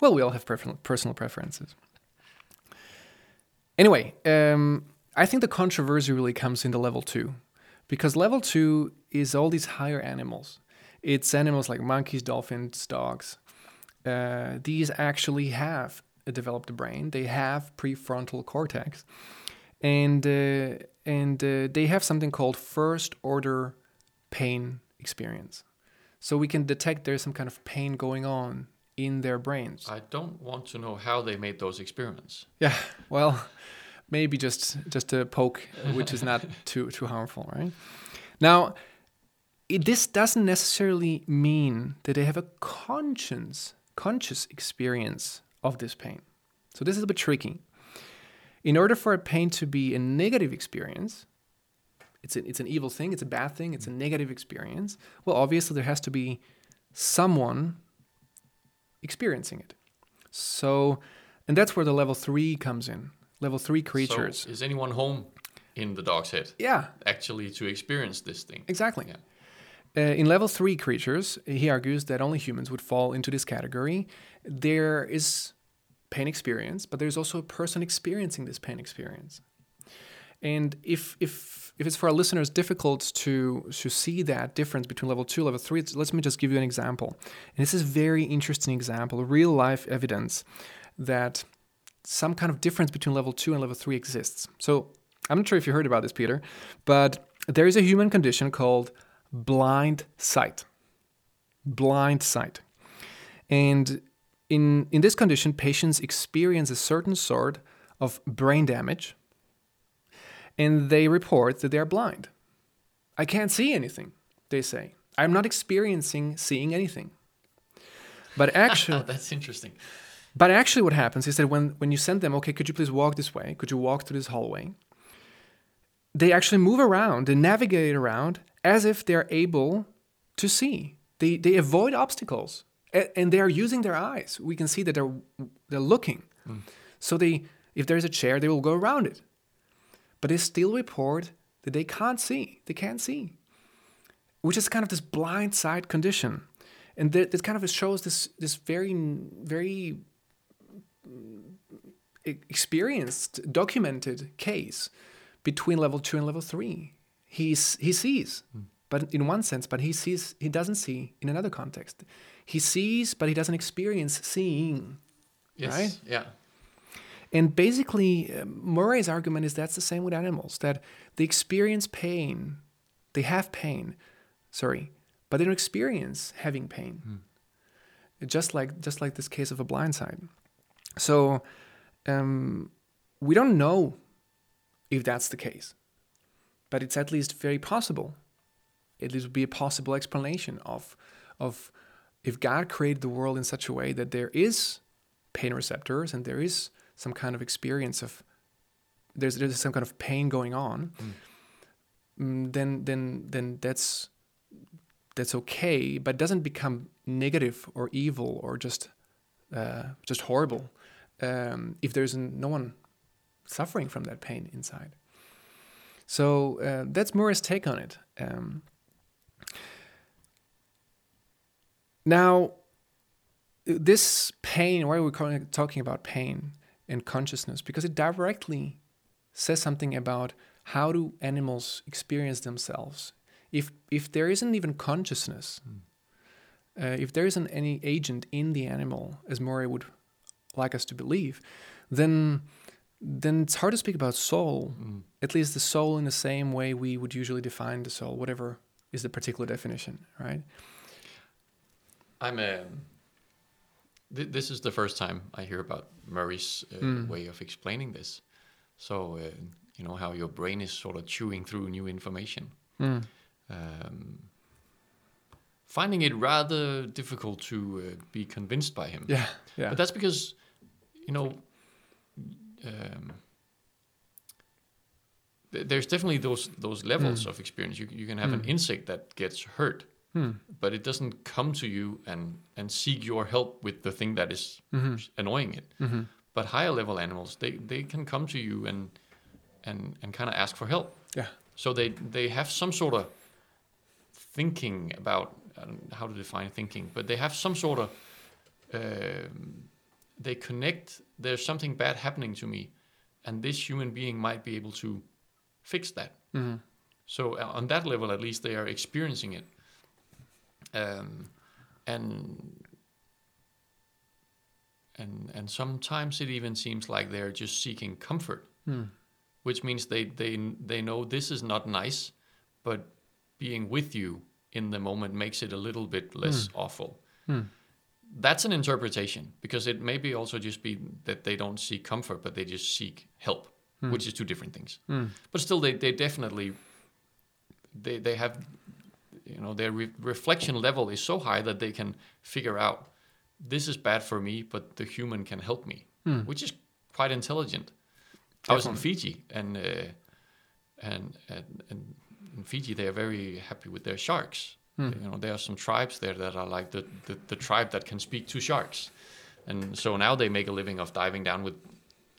Well, we all have personal personal preferences. Anyway, um, I think the controversy really comes into level two, because level two is all these higher animals. It's animals like monkeys, dolphins, dogs. Uh, these actually have a developed brain. They have prefrontal cortex, and uh, and uh, they have something called first order pain experience. So we can detect there's some kind of pain going on in their brains. I don't want to know how they made those experiments. Yeah, well, maybe just just a poke, uh, which is not too too harmful, right? Now, it, this doesn't necessarily mean that they have a conscience, conscious experience of this pain. So this is a bit tricky. In order for a pain to be a negative experience, it's, it's an evil thing, it's a bad thing, it's a mm. negative experience. Well, obviously, there has to be someone experiencing it. So, and that's where the level three comes in. Level three creatures. So is anyone home in the dog's head yeah, actually to experience this thing? exactly. Yeah. Uh, in level three creatures, he argues that only humans would fall into this category. There is pain experience, but there's also a person experiencing this pain experience. And if if if it's for our listeners difficult to to see that difference between level two, level three, let me just give you an example. And this is very interesting example, real life evidence that some kind of difference between level two and level three exists. So I'm not sure if you heard about this, Peter, but there is a human condition called blind sight. Blind sight. And in, in this condition, patients experience a certain sort of brain damage and they report that they are blind. I can't see anything, they say. I'm not experiencing seeing anything. But actually, That's interesting. but actually, what happens is that when, when you send them, okay, could you please walk this way? Could you walk through this hallway? They actually move around, they navigate around as if they're able to see. They, they avoid obstacles and they are using their eyes. We can see that they're, they're looking. Hmm. So they, if there's a chair, they will go around it. But they still report that they can't see. They can't see, which is kind of this blind sight condition and that, that kind of shows this this very very experienced documented case between level two and level three he's he sees hmm. but in one sense but he sees he doesn't see in another context he sees but he doesn't experience seeing Yes. Right? Yeah. And basically, uh, Murray's argument is that's the same with animals that they experience pain, they have pain, sorry, but they don't experience having pain. Just like just like this case of a blind sight. So um, we don't know if that's the case, but it's at least very possible. It would be a possible explanation of of if God created the world in such a way that there is pain receptors and there is some kind of experience of there's there's some kind of pain going on, mm, then then then that's that's okay, but doesn't become negative or evil or just uh, just horrible um, if there's no one suffering from that pain inside. So uh, that's Murray's take on it. Um, now, this pain, why are we calling it, talking about pain and consciousness? Because it directly says something about how do animals experience themselves. If if there isn't even consciousness, uh, if there isn't any agent in the animal, as Murray would like us to believe, then then it's hard to speak about soul. At least the soul in the same way we would usually define the soul, whatever is the particular definition, right? I'm a. Th- this is the first time I hear about Murray's uh, Mm. way of explaining this. So uh, you know how your brain is sort of chewing through new information. Mm. Um, finding it rather difficult to uh, be convinced by him. Yeah, yeah. But that's because, you know, um, th- there's definitely those those levels of experience. You you can have an insect that gets hurt, Hmm. but it doesn't come to you and and seek your help with the thing that is Mhm. annoying it. Mhm. But higher level animals, they they can come to you and and and kind of ask for help. Yeah. So they they have some sort of thinking about know how to define thinking, but they have some sort of um, they connect. There's something bad happening to me, and this human being might be able to fix that. hmm So uh, on that level, at least, they are experiencing it, um, and and and sometimes it even seems like they're just seeking comfort, Hmm. which means they they they know this is not nice, but being with you in the moment makes it a little bit less awful. Hmm. That's an interpretation because it may be also just be that they don't seek comfort, but they just seek help, which is two different things Hmm. but still they, they definitely they they have you know their re- reflection level is so high that they can figure out this is bad for me but the human can help me Hmm. which is quite intelligent i was in fiji and uh, and, and and in fiji they are very happy with their sharks Hmm. you know there are some tribes there that are like the, the the tribe that can speak to sharks and so now they make a living of diving down with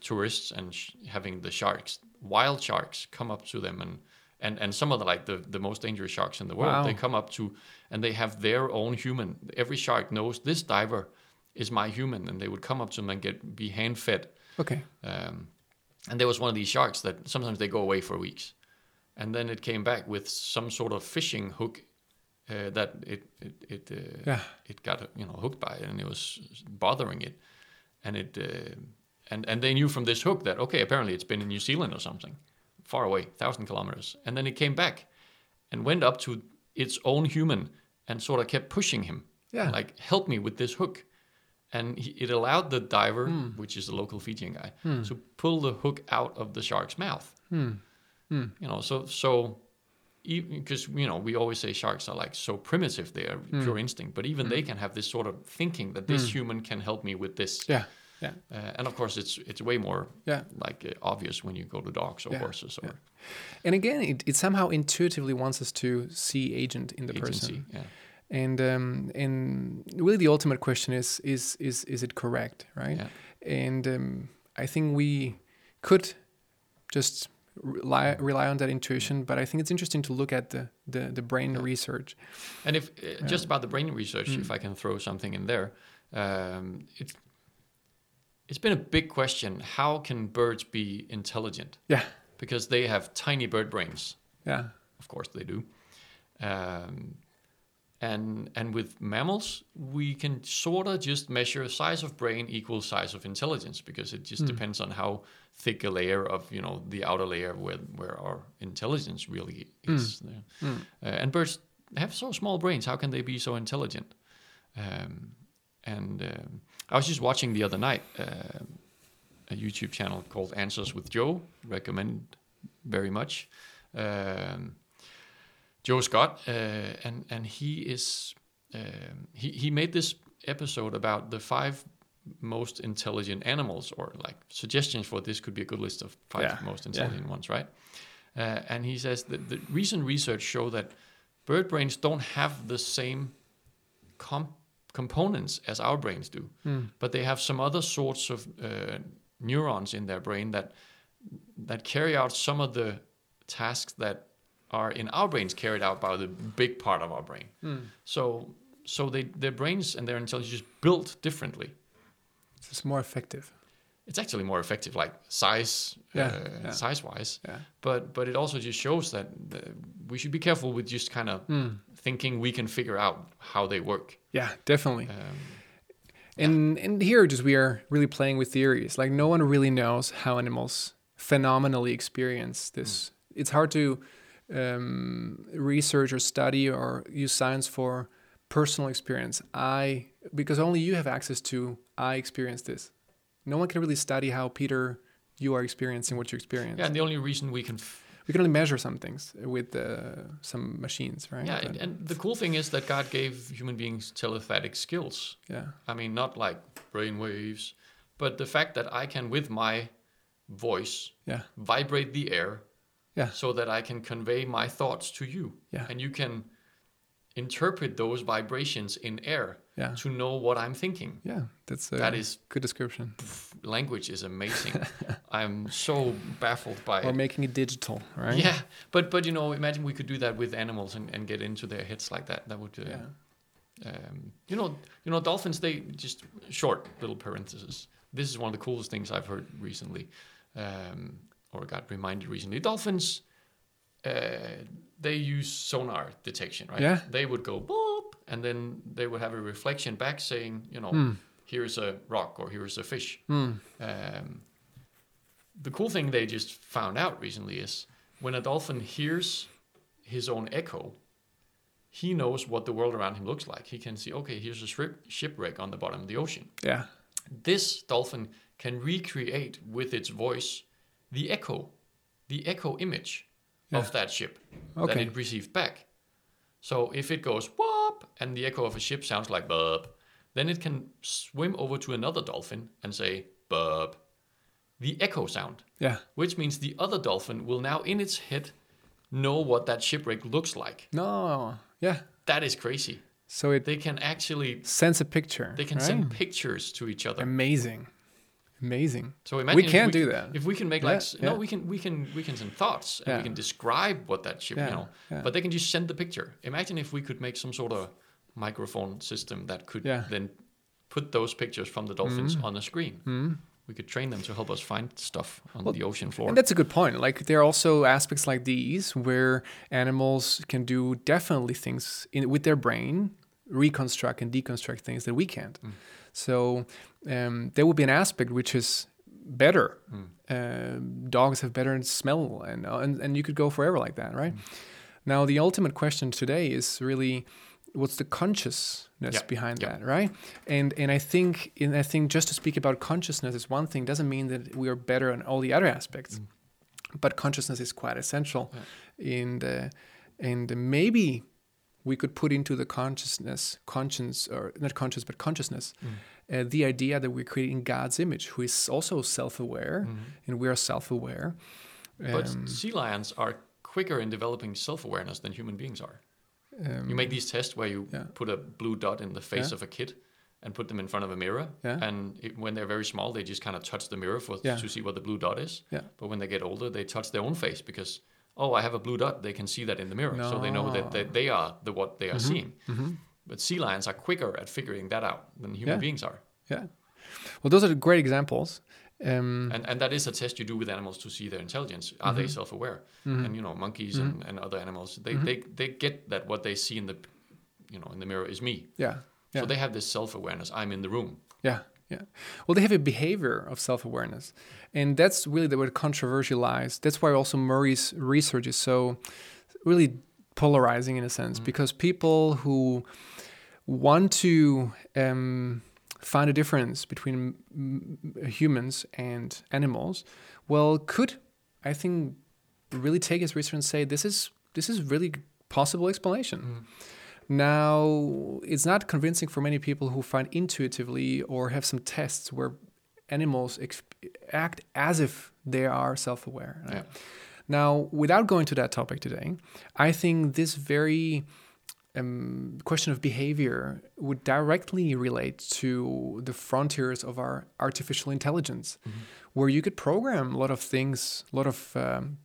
tourists and sh- having the sharks, wild sharks, come up to them and and and some of the like the the most dangerous sharks in the world. Wow. They come up to and they have their own human. Every shark knows this diver is my human, and they would come up to them and get be hand fed. Okay. Um, and there was one of these sharks that sometimes they go away for weeks, and then it came back with some sort of fishing hook uh, that it it it, uh, Yeah. it got you know hooked by and it was bothering it, and it uh, and and they knew from this hook that okay, apparently it's been in New Zealand or something, far away, thousand kilometers, and then it came back, and went up to its own human and sort of kept pushing him, Yeah. like help me with this hook, and he, it allowed the diver, hmm. which is a local Fijian guy, hmm. to pull the hook out of the shark's mouth. Hmm. hmm. You know, so so because you know we always say sharks are like so primitive they are pure instinct but even they can have this sort of thinking that this human can help me with this. Yeah. Yeah. uh, and of course it's it's way more Yeah. like uh, obvious when you go to dogs or Yeah, horses or yeah. And again, it, it somehow intuitively wants us to see agent in the agency person. yeah And um, and really, the ultimate question is is is is it correct, right? Yeah. And um, I think we could just rely rely on that intuition, but I think it's interesting to look at the the, the brain research. and if uh, just about the brain research if i can throw something in there um, it's it's been a big question how can birds be intelligent Yeah, because they have tiny bird brains yeah, Of course they do. Um, and and with mammals, we can sort of just measure size of brain equals size of intelligence because it just depends on how thick a layer of you know the outer layer where where our intelligence really is. there. Uh, and birds have so small brains. How can they be so intelligent? Um, and um, I was just watching the other night uh, a YouTube channel called Answers with Joe. Recommend very much. Um, Joe Scott, uh, and and he is um, he he made this episode about the five most intelligent animals, or like suggestions for this could be a good list of five Yeah, most yeah. intelligent ones, right? Uh, and he says that the recent research show that bird brains don't have the same com- components as our brains do, but they have some other sorts of uh, neurons in their brain that that carry out some of the tasks that are in our brains carried out by the big part of our brain. So so they their brains and their intelligence is built differently. it's more effective. It's actually more effective, like size, Yeah, uh, yeah. size wise. Yeah, But but it also just shows that the, we should be careful with just kind of thinking we can figure out how they work. yeah, definitely. Um, And and here just we are really playing with theories. Like no one really knows how animals phenomenally experience this. It's hard to um, research or study or use science for personal experience. I because only you have access to I experience this. No one can really study how Peter you are experiencing what you experience. yeah, and the only reason we can f- We can only measure some things with uh, some machines, right? yeah, But- and, and the cool thing is that God gave human beings telepathic skills. yeah, I mean, not like brain waves, but the fact that I can, with my voice, yeah, vibrate the air yeah, so that I can convey my thoughts to you. Yeah. And you can interpret those vibrations in air yeah, to know what I'm thinking. yeah. That's a That is good description. language is amazing. I'm so baffled by Or it. making it digital, right? Yeah, but but you know, imagine we could do that with animals and, and get into their heads like that. That would, uh, Yeah. um, you know, you know, dolphins. They just short little parenthesis. This is one of the coolest things I've heard recently, um, or got reminded recently. Dolphins, uh, they use sonar detection, right? Yeah. They would go boop, and then they would have a reflection back saying, you know, Hmm. here's a rock or here's a fish. Hmm. Um, the cool thing they just found out recently is when a dolphin hears his own echo, he knows what the world around him looks like. He can see, okay, here's a ship, shipwreck on the bottom of the ocean. Yeah. This dolphin can recreate with its voice the echo, the echo image of that ship that it received back. So if it goes whoop and the echo of a ship sounds like bub, then it can swim over to another dolphin and say bub, the echo sound, Yeah. which means the other dolphin will now in its head know what that shipwreck looks like. No. Yeah. That is crazy. So it They can actually sense a picture. they can right? send pictures to each other. Amazing. Amazing. So imagine we can do that. If we can make Yeah, like s- no, we can we can we can send thoughts and Yeah. we can describe what that ship, Yeah, you know. yeah. But they can just send the picture. Imagine if we could make some sort of microphone system that could Yeah. Then put those pictures from the dolphins mm-hmm. on the screen. Mm-hmm. We could train them to help us find stuff on the ocean floor. And that's a good point. Like there are also aspects like these where animals can do definitely things in, with their brain, reconstruct and deconstruct things that we can't. Mm. So um, there would be an aspect which is better. Um dogs have better smell, and, uh, and and you could go forever like that, right? Now the ultimate question today is really what's the consciousness Yeah, behind yeah. that, right? And and I think and I think just to speak about consciousness is one thing doesn't mean that we are better on all the other aspects, but consciousness is quite essential, and uh, and maybe we could put into the consciousness, conscience or not conscious but consciousness, uh, the idea that we're creating God's image, who is also self-aware, and we are self-aware. but Um, sea lions are quicker in developing self-awareness than human beings are. um, You make these tests where you yeah. put a blue dot in the face Yeah. of a kid and put them in front of a mirror. Yeah. And it, when they're very small, they just kind of touch the mirror for to see what the blue dot is. Yeah. But when they get older, they touch their own face because oh, I have a blue dot. They can see that in the mirror, so they know that, that they are the what they are mm-hmm. seeing. Mm-hmm. But sea lions are quicker at figuring that out than human Yeah. beings are. Yeah. Well, those are great examples. Um, And, and that is a test you do with animals to see their intelligence. Are they mm-hmm. self-aware? And you know, monkeys and, and other animals, they, they, they get that what they see in the, you know, in the mirror is me. yeah. Yeah. So they have this self-awareness. I'm in the room. Yeah, yeah. Well, they have a behavior of self awareness. And that's really the, where the controversy lies. That's why also Murray's research is so really polarizing in a sense, because people who want to um, find a difference between humans and animals, well, could, I think, really take his research and say this is this is really possible explanation. Now, it's not convincing for many people who find intuitively or have some tests where animals act as if they are self aware. Yeah. Now, without going to that topic today, I think this very um, question of behavior would directly relate to the frontiers of our artificial intelligence, where you could program a lot of things, a lot of um,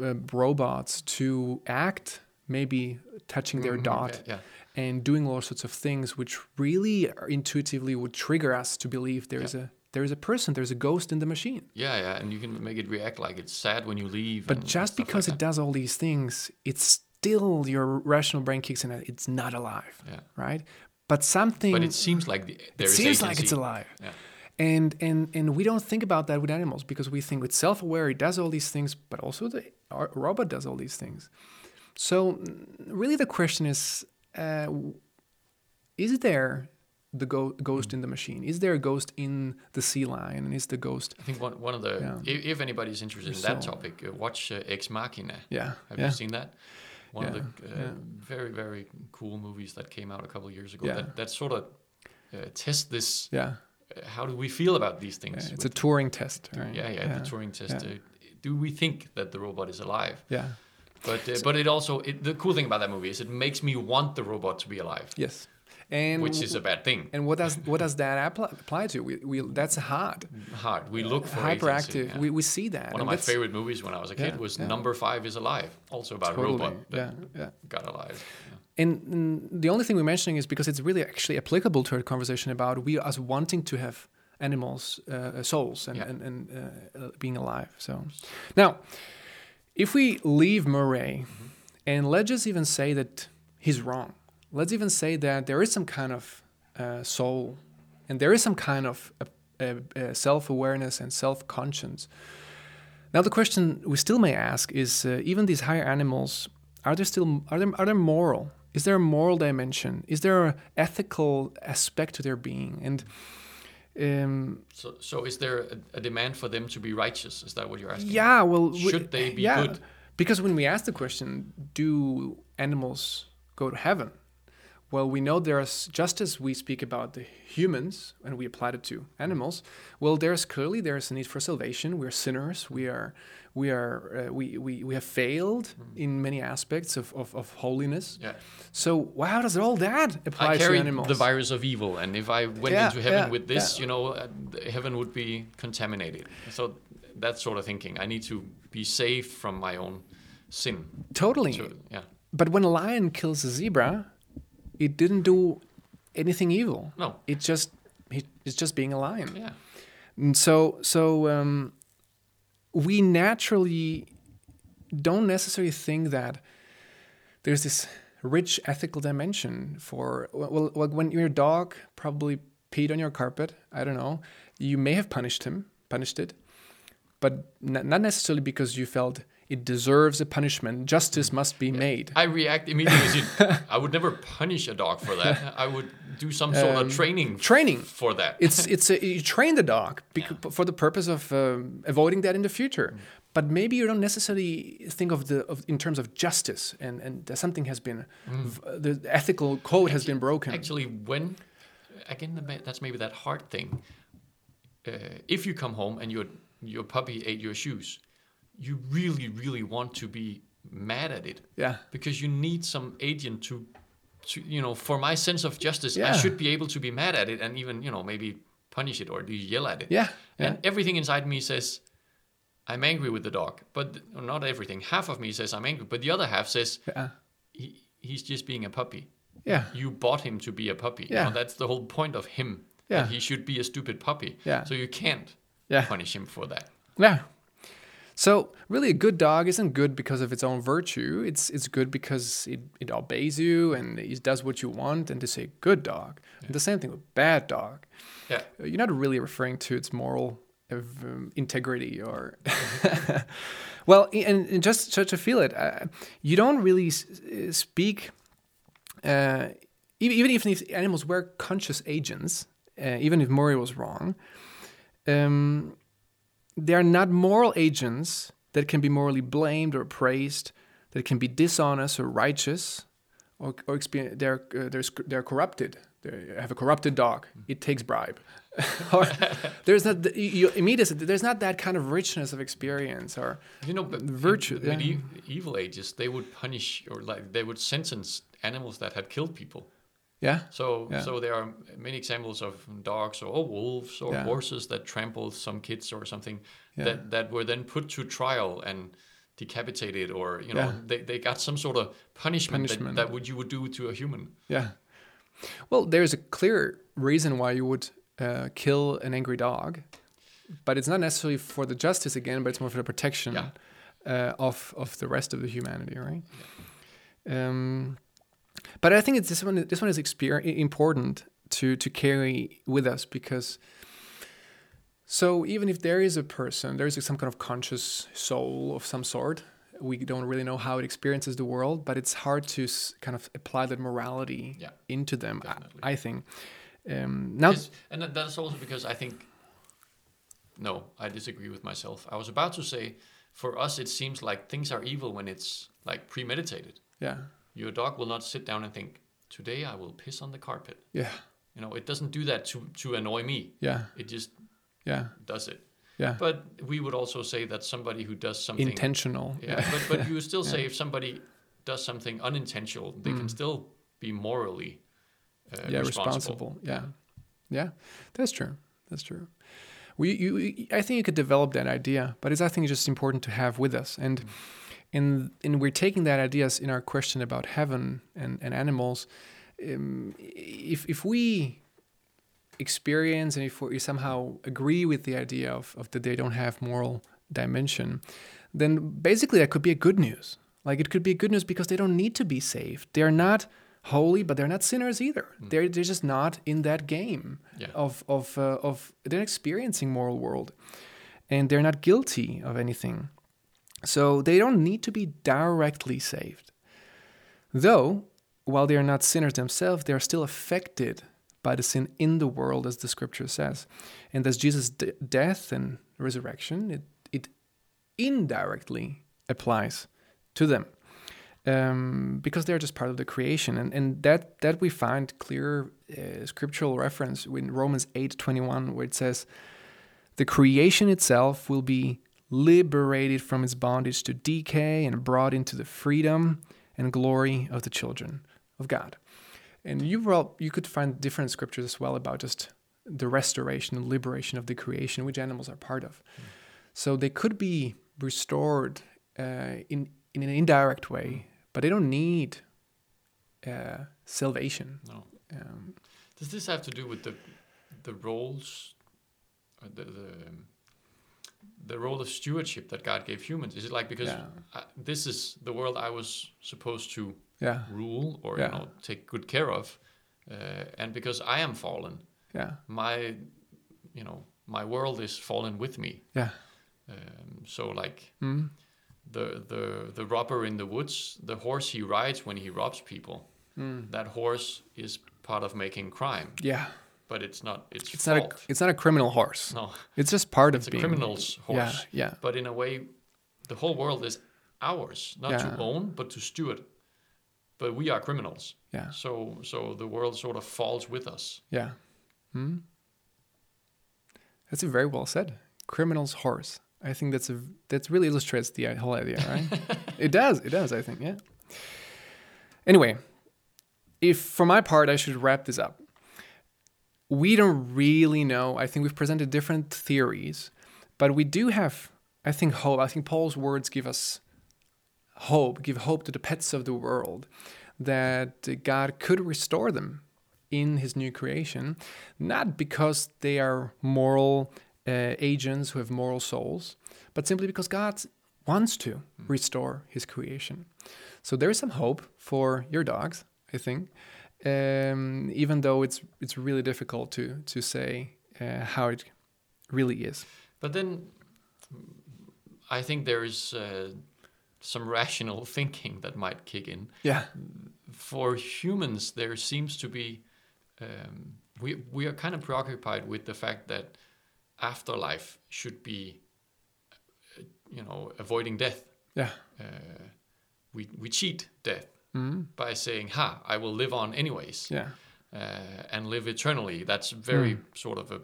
uh, robots to act, maybe touching their Mhm, dot okay, yeah. and doing all sorts of things, which really intuitively would trigger us to believe there is a there is a person, there's a ghost in the machine. Yeah, yeah, and you can make it react like it's sad when you leave. But just like because that. it does all these things, it's still your rational brain kicks in. It's not alive, Yeah. right? But something. But it seems like the, there it is seems like it's alive. Yeah. And and and we don't think about that with animals because we think it's self-aware, it does all these things, but also the our robot does all these things. So really, the question is: uh, Is there the go- ghost in the machine? Is there a ghost in the sea lion? And is the ghost? I think one, one of the Yeah. if, if anybody's interested in So- that topic, uh, watch uh, Ex Machina. Yeah, Have yeah, you seen that? One of the uh, yeah. very very cool movies that came out a couple of years ago. Yeah. That that sort of uh, test this. yeah. Uh, how do we feel about these things? yeah. It's a Turing test, right? yeah, yeah, the Turing test. yeah. Uh, do we think that the robot is alive? yeah. But uh, but it also it, the cool thing about that movie is it makes me want the robot to be alive. Yes. And which is a bad thing. and what does what does that apply, apply to? We, we that's hard, Hard. We look for hyperactive. yeah. We, we see that. One and of my favorite movies when I was a kid Yeah, was yeah. Number Five is Alive, also about a totally robot that yeah yeah. got alive. Yeah. And mm, the only thing we're mentioning is because it's really actually applicable to our conversation about we us wanting to have animals uh, souls and and, and uh, uh, being alive. So now, if we leave Murray, and let's just even say that he's wrong. Let's even say that there is some kind of uh, soul, and there is some kind of uh, uh, uh, self-awareness and self-conscience. Now the question we still may ask is: even these higher animals, are there still are there are they moral? Is there a moral dimension? Is there an ethical aspect to their being? And um, So, so is there a, a demand for them to be righteous? Is that what you're asking? yeah, well, we- Should they be yeah, good? Because when we ask the question, do animals go to heaven? Well, we know there's just as we speak about the humans and we apply it to animals. Well, there's clearly there's a need for salvation. We're sinners. We are, we are, uh, we, we we have failed Mm-hmm. in many aspects of, of, of holiness. Yeah. So how does all that apply I to carry animals? the virus of evil, and if I went Yeah, into heaven yeah, with this, you know, uh, heaven would be contaminated. So that sort of thinking. I need to be saved from my own sin. totally. So, yeah. But when a lion kills a zebra, it didn't do anything evil. No. It just it, it's just being a lion. Yeah. And so so um, we naturally don't necessarily think that there's this rich ethical dimension for well, well when your dog probably peed on your carpet i don't know you may have punished him punished it but not necessarily because you felt it deserves a punishment justice must be made I react immediately. I would never punish a dog for that. I would do some sort Um, of training training for that. it's it's a, you train the dog bec- for the purpose of um, avoiding that in the future. But maybe you don't necessarily think of the of, in terms of justice and and that something has been v- the ethical code has been broken. Actually, when again, the that's maybe that hard thing. Uh, if you come home and your your puppy ate your shoes, you really, really want to be mad at it yeah, because you need some agent to, to you know, for my sense of justice, I should be able to be mad at it and even you know maybe punish it or do yell at it. yeah, yeah, And everything inside me says, I'm angry with the dog. But th- not everything. Half of me says I'm angry, but the other half says yeah, he, he's just being a puppy. yeah, You bought him to be a puppy. You Yeah. know, that's the whole point of him. Yeah. He should be a stupid puppy. Yeah. So you can't yeah, punish him for that. yeah. So really, a good dog isn't good because of its own virtue. It's it's good because it, it obeys you and it does what you want. And to say good dog, and the same thing with bad dog. Yeah. Uh, you're not really referring to its moral of, um, integrity or well and, and just to, to feel it uh, you don't really s- uh, speak uh, even, even if these animals were conscious agents uh, even if murray was wrong um, they're not moral agents that can be morally blamed or praised that can be dishonest or righteous or, or experience, they're, uh, they're, they're corrupted they have a corrupted dog it takes bribe or there's not the, you, immediately there's not that kind of richness of experience or You know, virtue, in the yeah. medieval evil ages, they would punish or like they would sentence animals that had killed people. Yeah So, Yeah. so there are many examples of dogs or wolves or Yeah. horses that trampled some kids or something Yeah. that, that were then put to trial and decapitated, or you know, they, they got some sort of punishment, Punishment. That, that would you would do to a human. yeah well there's a clear reason why you would uh, kill an angry dog but it's not necessarily for the justice again but it's more for the protection uh, of of the rest of the humanity right um, but I think it's this one. This one is exper- important to to carry with us because. So even if there is a person, there is some kind of conscious soul of some sort. We don't really know how it experiences the world, but it's hard to s- kind of apply that morality Yeah, into them. I, I think. Um, now, and that's also because I think. No, I disagree with myself. I was about to say, for us, it seems like things are evil when it's like premeditated. yeah, Your dog will not sit down and think, "Today I will piss on the carpet." yeah, You know, it doesn't do that to to annoy me. yeah, It just yeah, does it. yeah. But we would also say that somebody who does something Intentional. Yeah, but but you would still say if somebody does something unintentional, they Mm. can still be morally uh, yeah, responsible. responsible. Yeah, yeah, that's true. That's true. We, you, I think you could develop that idea, but it's I think it's just important to have with us, and and and we're taking that ideas in our question about heaven and and animals. Um, if if we experience and if we somehow agree with the idea of, of that they don't have moral dimension, then basically that could be a good news. Like it could be good news because they don't need to be saved. They're not holy, but they're not sinners either. They're they're just not in that game Yeah. of of uh, of they're experiencing moral world, and they're not guilty of anything. So they don't need to be directly saved. Though, while they are not sinners themselves, they are still affected by the sin in the world, as the scripture says. And as Jesus' death and resurrection, it, it indirectly applies to them. Um, because they're just part of the creation, and, and that that we find clear uh, scriptural reference in Romans eight twenty one, where it says, "The creation itself will be liberated from its bondage to decay and brought into the freedom and glory of the children of God." And you well, you could find different scriptures as well about just the restoration and liberation of the creation, which animals are part of. So they could be restored uh, in in an indirect way, but they don't need uh, salvation. No. Um, Does this have to do with the the roles, or the the, the role of stewardship that God gave humans? Is it like because Yeah. I, this is the world I was supposed to yeah, rule or Yeah. you know take good care of, uh, and because I am fallen, yeah, my you know my world is fallen with me. yeah, Um, so like mm, the the the robber in the woods, the horse he rides when he robs people, mm, that horse is part of making crime, yeah. But it's not its, It's not a it's not a criminal horse. no, It's just part it's of a being criminal's horse. Yeah, yeah, But in a way, the whole world is ours, not Yeah. to own, but to steward. But we are criminals, yeah, so so the world sort of falls with us. yeah. Mm. That's a very well said. Criminal's horse. I think that's a that really illustrates the whole idea, right? it does. It does. I think. Yeah. Anyway, if for my part I should wrap this up. We don't really know. I think we've presented different theories, but we do have, I think, hope. I think Paul's words give us hope, give hope to the pets of the world that God could restore them in his new creation, not because they are moral uh, agents who have moral souls, but simply because God wants to restore his creation. So there is some hope for your dogs, I think, um, even though it's it's really difficult to to say uh, how it really is. But then, I think there is uh, some rational thinking that might kick in. Yeah, for humans, there seems to be um, we we are kind of preoccupied with the fact that afterlife should be, uh, you know, avoiding death. yeah, Uh, we we cheat death mm by saying, "Ha, I will live on anyways, yeah, uh, and live eternally." That's very sort of a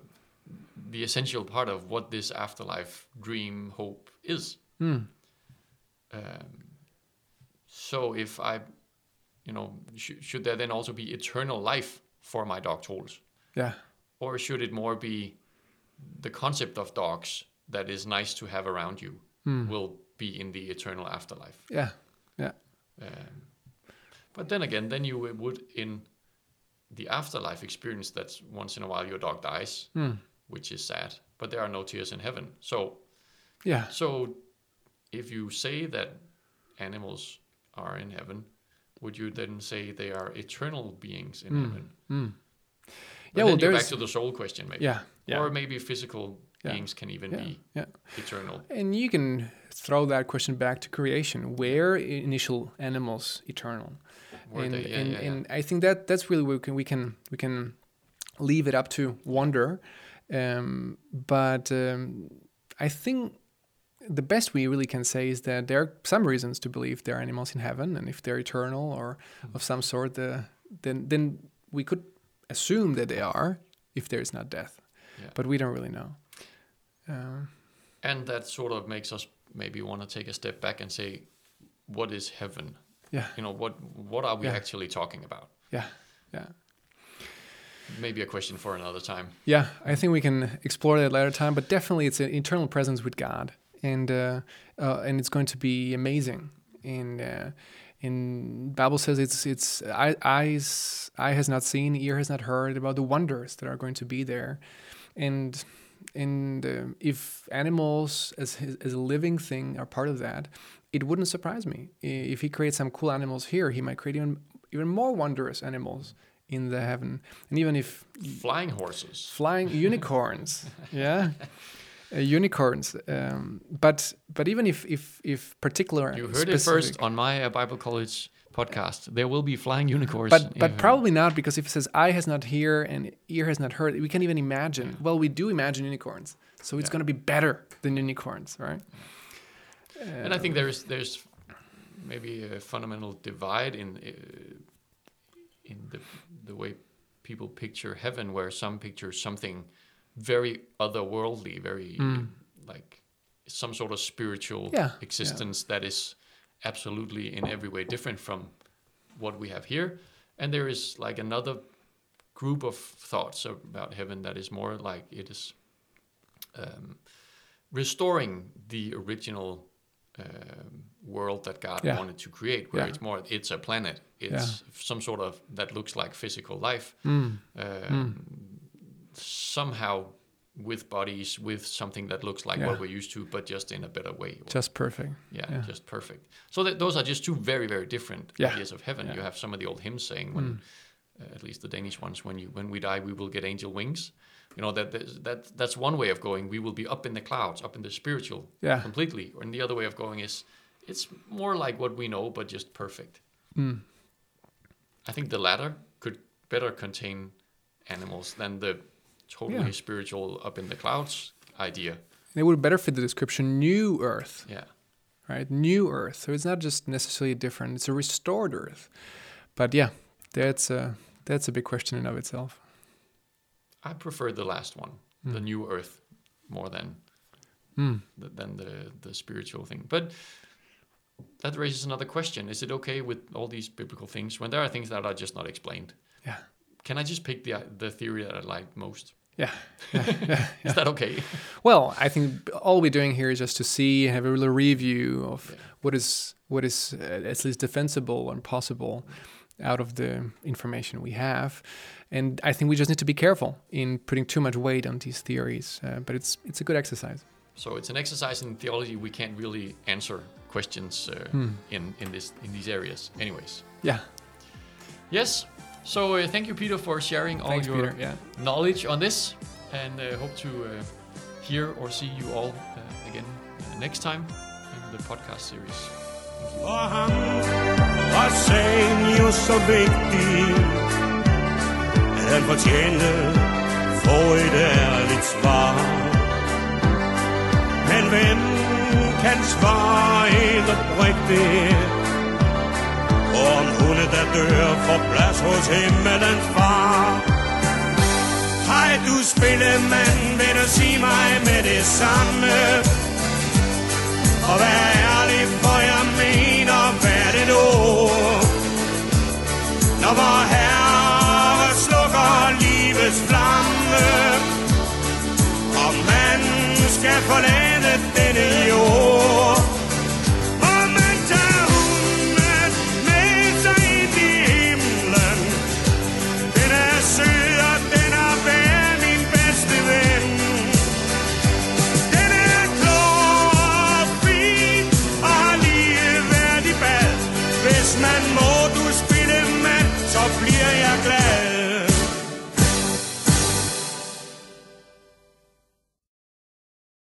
the essential part of what this afterlife dream hope is. mm. Um, so if I, you know, sh- should there then also be eternal life for my dog tools, yeah, or should it more be the concept of dogs that is nice to have around you mm. will be in the eternal afterlife? yeah, yeah, Um, but then again, then you would in the afterlife experience that once in a while your dog dies, mm. which is sad, but there are no tears in heaven. So yeah, So, if you say that animals are in heaven, would you then say they are eternal beings in Mm. heaven? mm. But Yeah, well, you're back to the soul question, maybe. yeah, yeah. Or maybe physical Yeah. beings can even Yeah, be yeah. eternal. And you can throw that question back to creation. Where initial animals eternal? And, they? Yeah, and, yeah, yeah. and I think that that's really where we can we can we can leave it up to wonder. Um, but um, I think the best we really can say is that there are some reasons to believe there are animals in heaven, and if they're eternal or of some sort, uh, then then we could assume that they are if there is not death. Yeah. But we don't really know. Um, And that sort of makes us maybe want to take a step back and say, what is heaven? Yeah. You know, what what are we Yeah. actually talking about? Yeah, yeah. maybe a question for another time. Yeah, I think we can explore that later time. But definitely, it's an internal presence with God, and uh, uh, and it's going to be amazing. And uh, in Bible says it's it's eye- eyes eye has not seen, ear has not heard about the wonders that are going to be there, and and uh, if animals as as a living thing are part of that, it wouldn't surprise me if he creates some cool animals here. He might create even even more wondrous animals in the heaven, and even if Flying horses. flying unicorns yeah uh, unicorns um, but but even if if if particular You heard it first on my uh, Bible College podcast. There will be flying unicorns. but but probably not because if it says eye has not hear and ear has not heard we can't even imagine well we do imagine unicorns so it's Yeah. going to be better than unicorns right and I think there's there's maybe a fundamental divide in uh, in the the way people picture heaven, where some picture something very otherworldly, very like some sort of spiritual. Yeah, yeah. existence that is absolutely in every way different from what we have here, and there is like another group of thoughts about heaven that is more like it is um, restoring the original um, world that God Yeah. wanted to create, where Yeah. it's more it's a planet, it's some sort of that looks like physical life, Mm. um, somehow with bodies, with something that looks like what we're used to, but just in a better way. just perfect Yeah, Yeah. just perfect. So that those are just two very, very different Yeah. ideas of heaven. Yeah. Mm. You have some of the old hymns saying, when, uh, at least the Danish ones, when you when we die, we will get angel wings. You know that that that that's one way of going. We will be up in the clouds, up in the spiritual, Yeah. completely. And the other way of going is, it's more like what we know, but just perfect. Mm. I think the latter could better contain animals than the totally Yeah. spiritual up in the clouds idea. it would better fit the description new earth Yeah. right? New Earth. So it's not just necessarily different; it's a restored Earth. But yeah, that's a that's a big question in of itself. I prefer the last one, the new earth, more than Mm. th- than the the spiritual thing. But that raises another question: Is it okay with all these biblical things when there are things that are just not explained? Yeah, Can I just pick the the theory that I like most? yeah. Is that okay? Well, I think all we're doing here is just to see, have a little review of Yeah. what is what is uh, at least defensible and possible out of the information we have. And I think we just need to be careful in putting too much weight on these theories. Uh, but it's it's a good exercise. So it's an exercise in theology. We can't really answer questions uh, in in this in these areas, anyways. Yeah. Yes. So uh, thank you, Peter, for sharing all Thanks, your Peter. Yeah. knowledge on this, and uh, hope to uh, hear or see you all uh, again uh, next time in the podcast series. Og sagen jo så vigtig, han fortjente få et ærligt svar. Men hvem kan svare helt oprigtigt, om hunde, der dør, får plads hos himmelens far? Hej, du spillemand, vil du sige mig med det samme? Og vær ærlig, for et ord? Når vor Herre slukker livets flamme, og man skal forlade denne jord.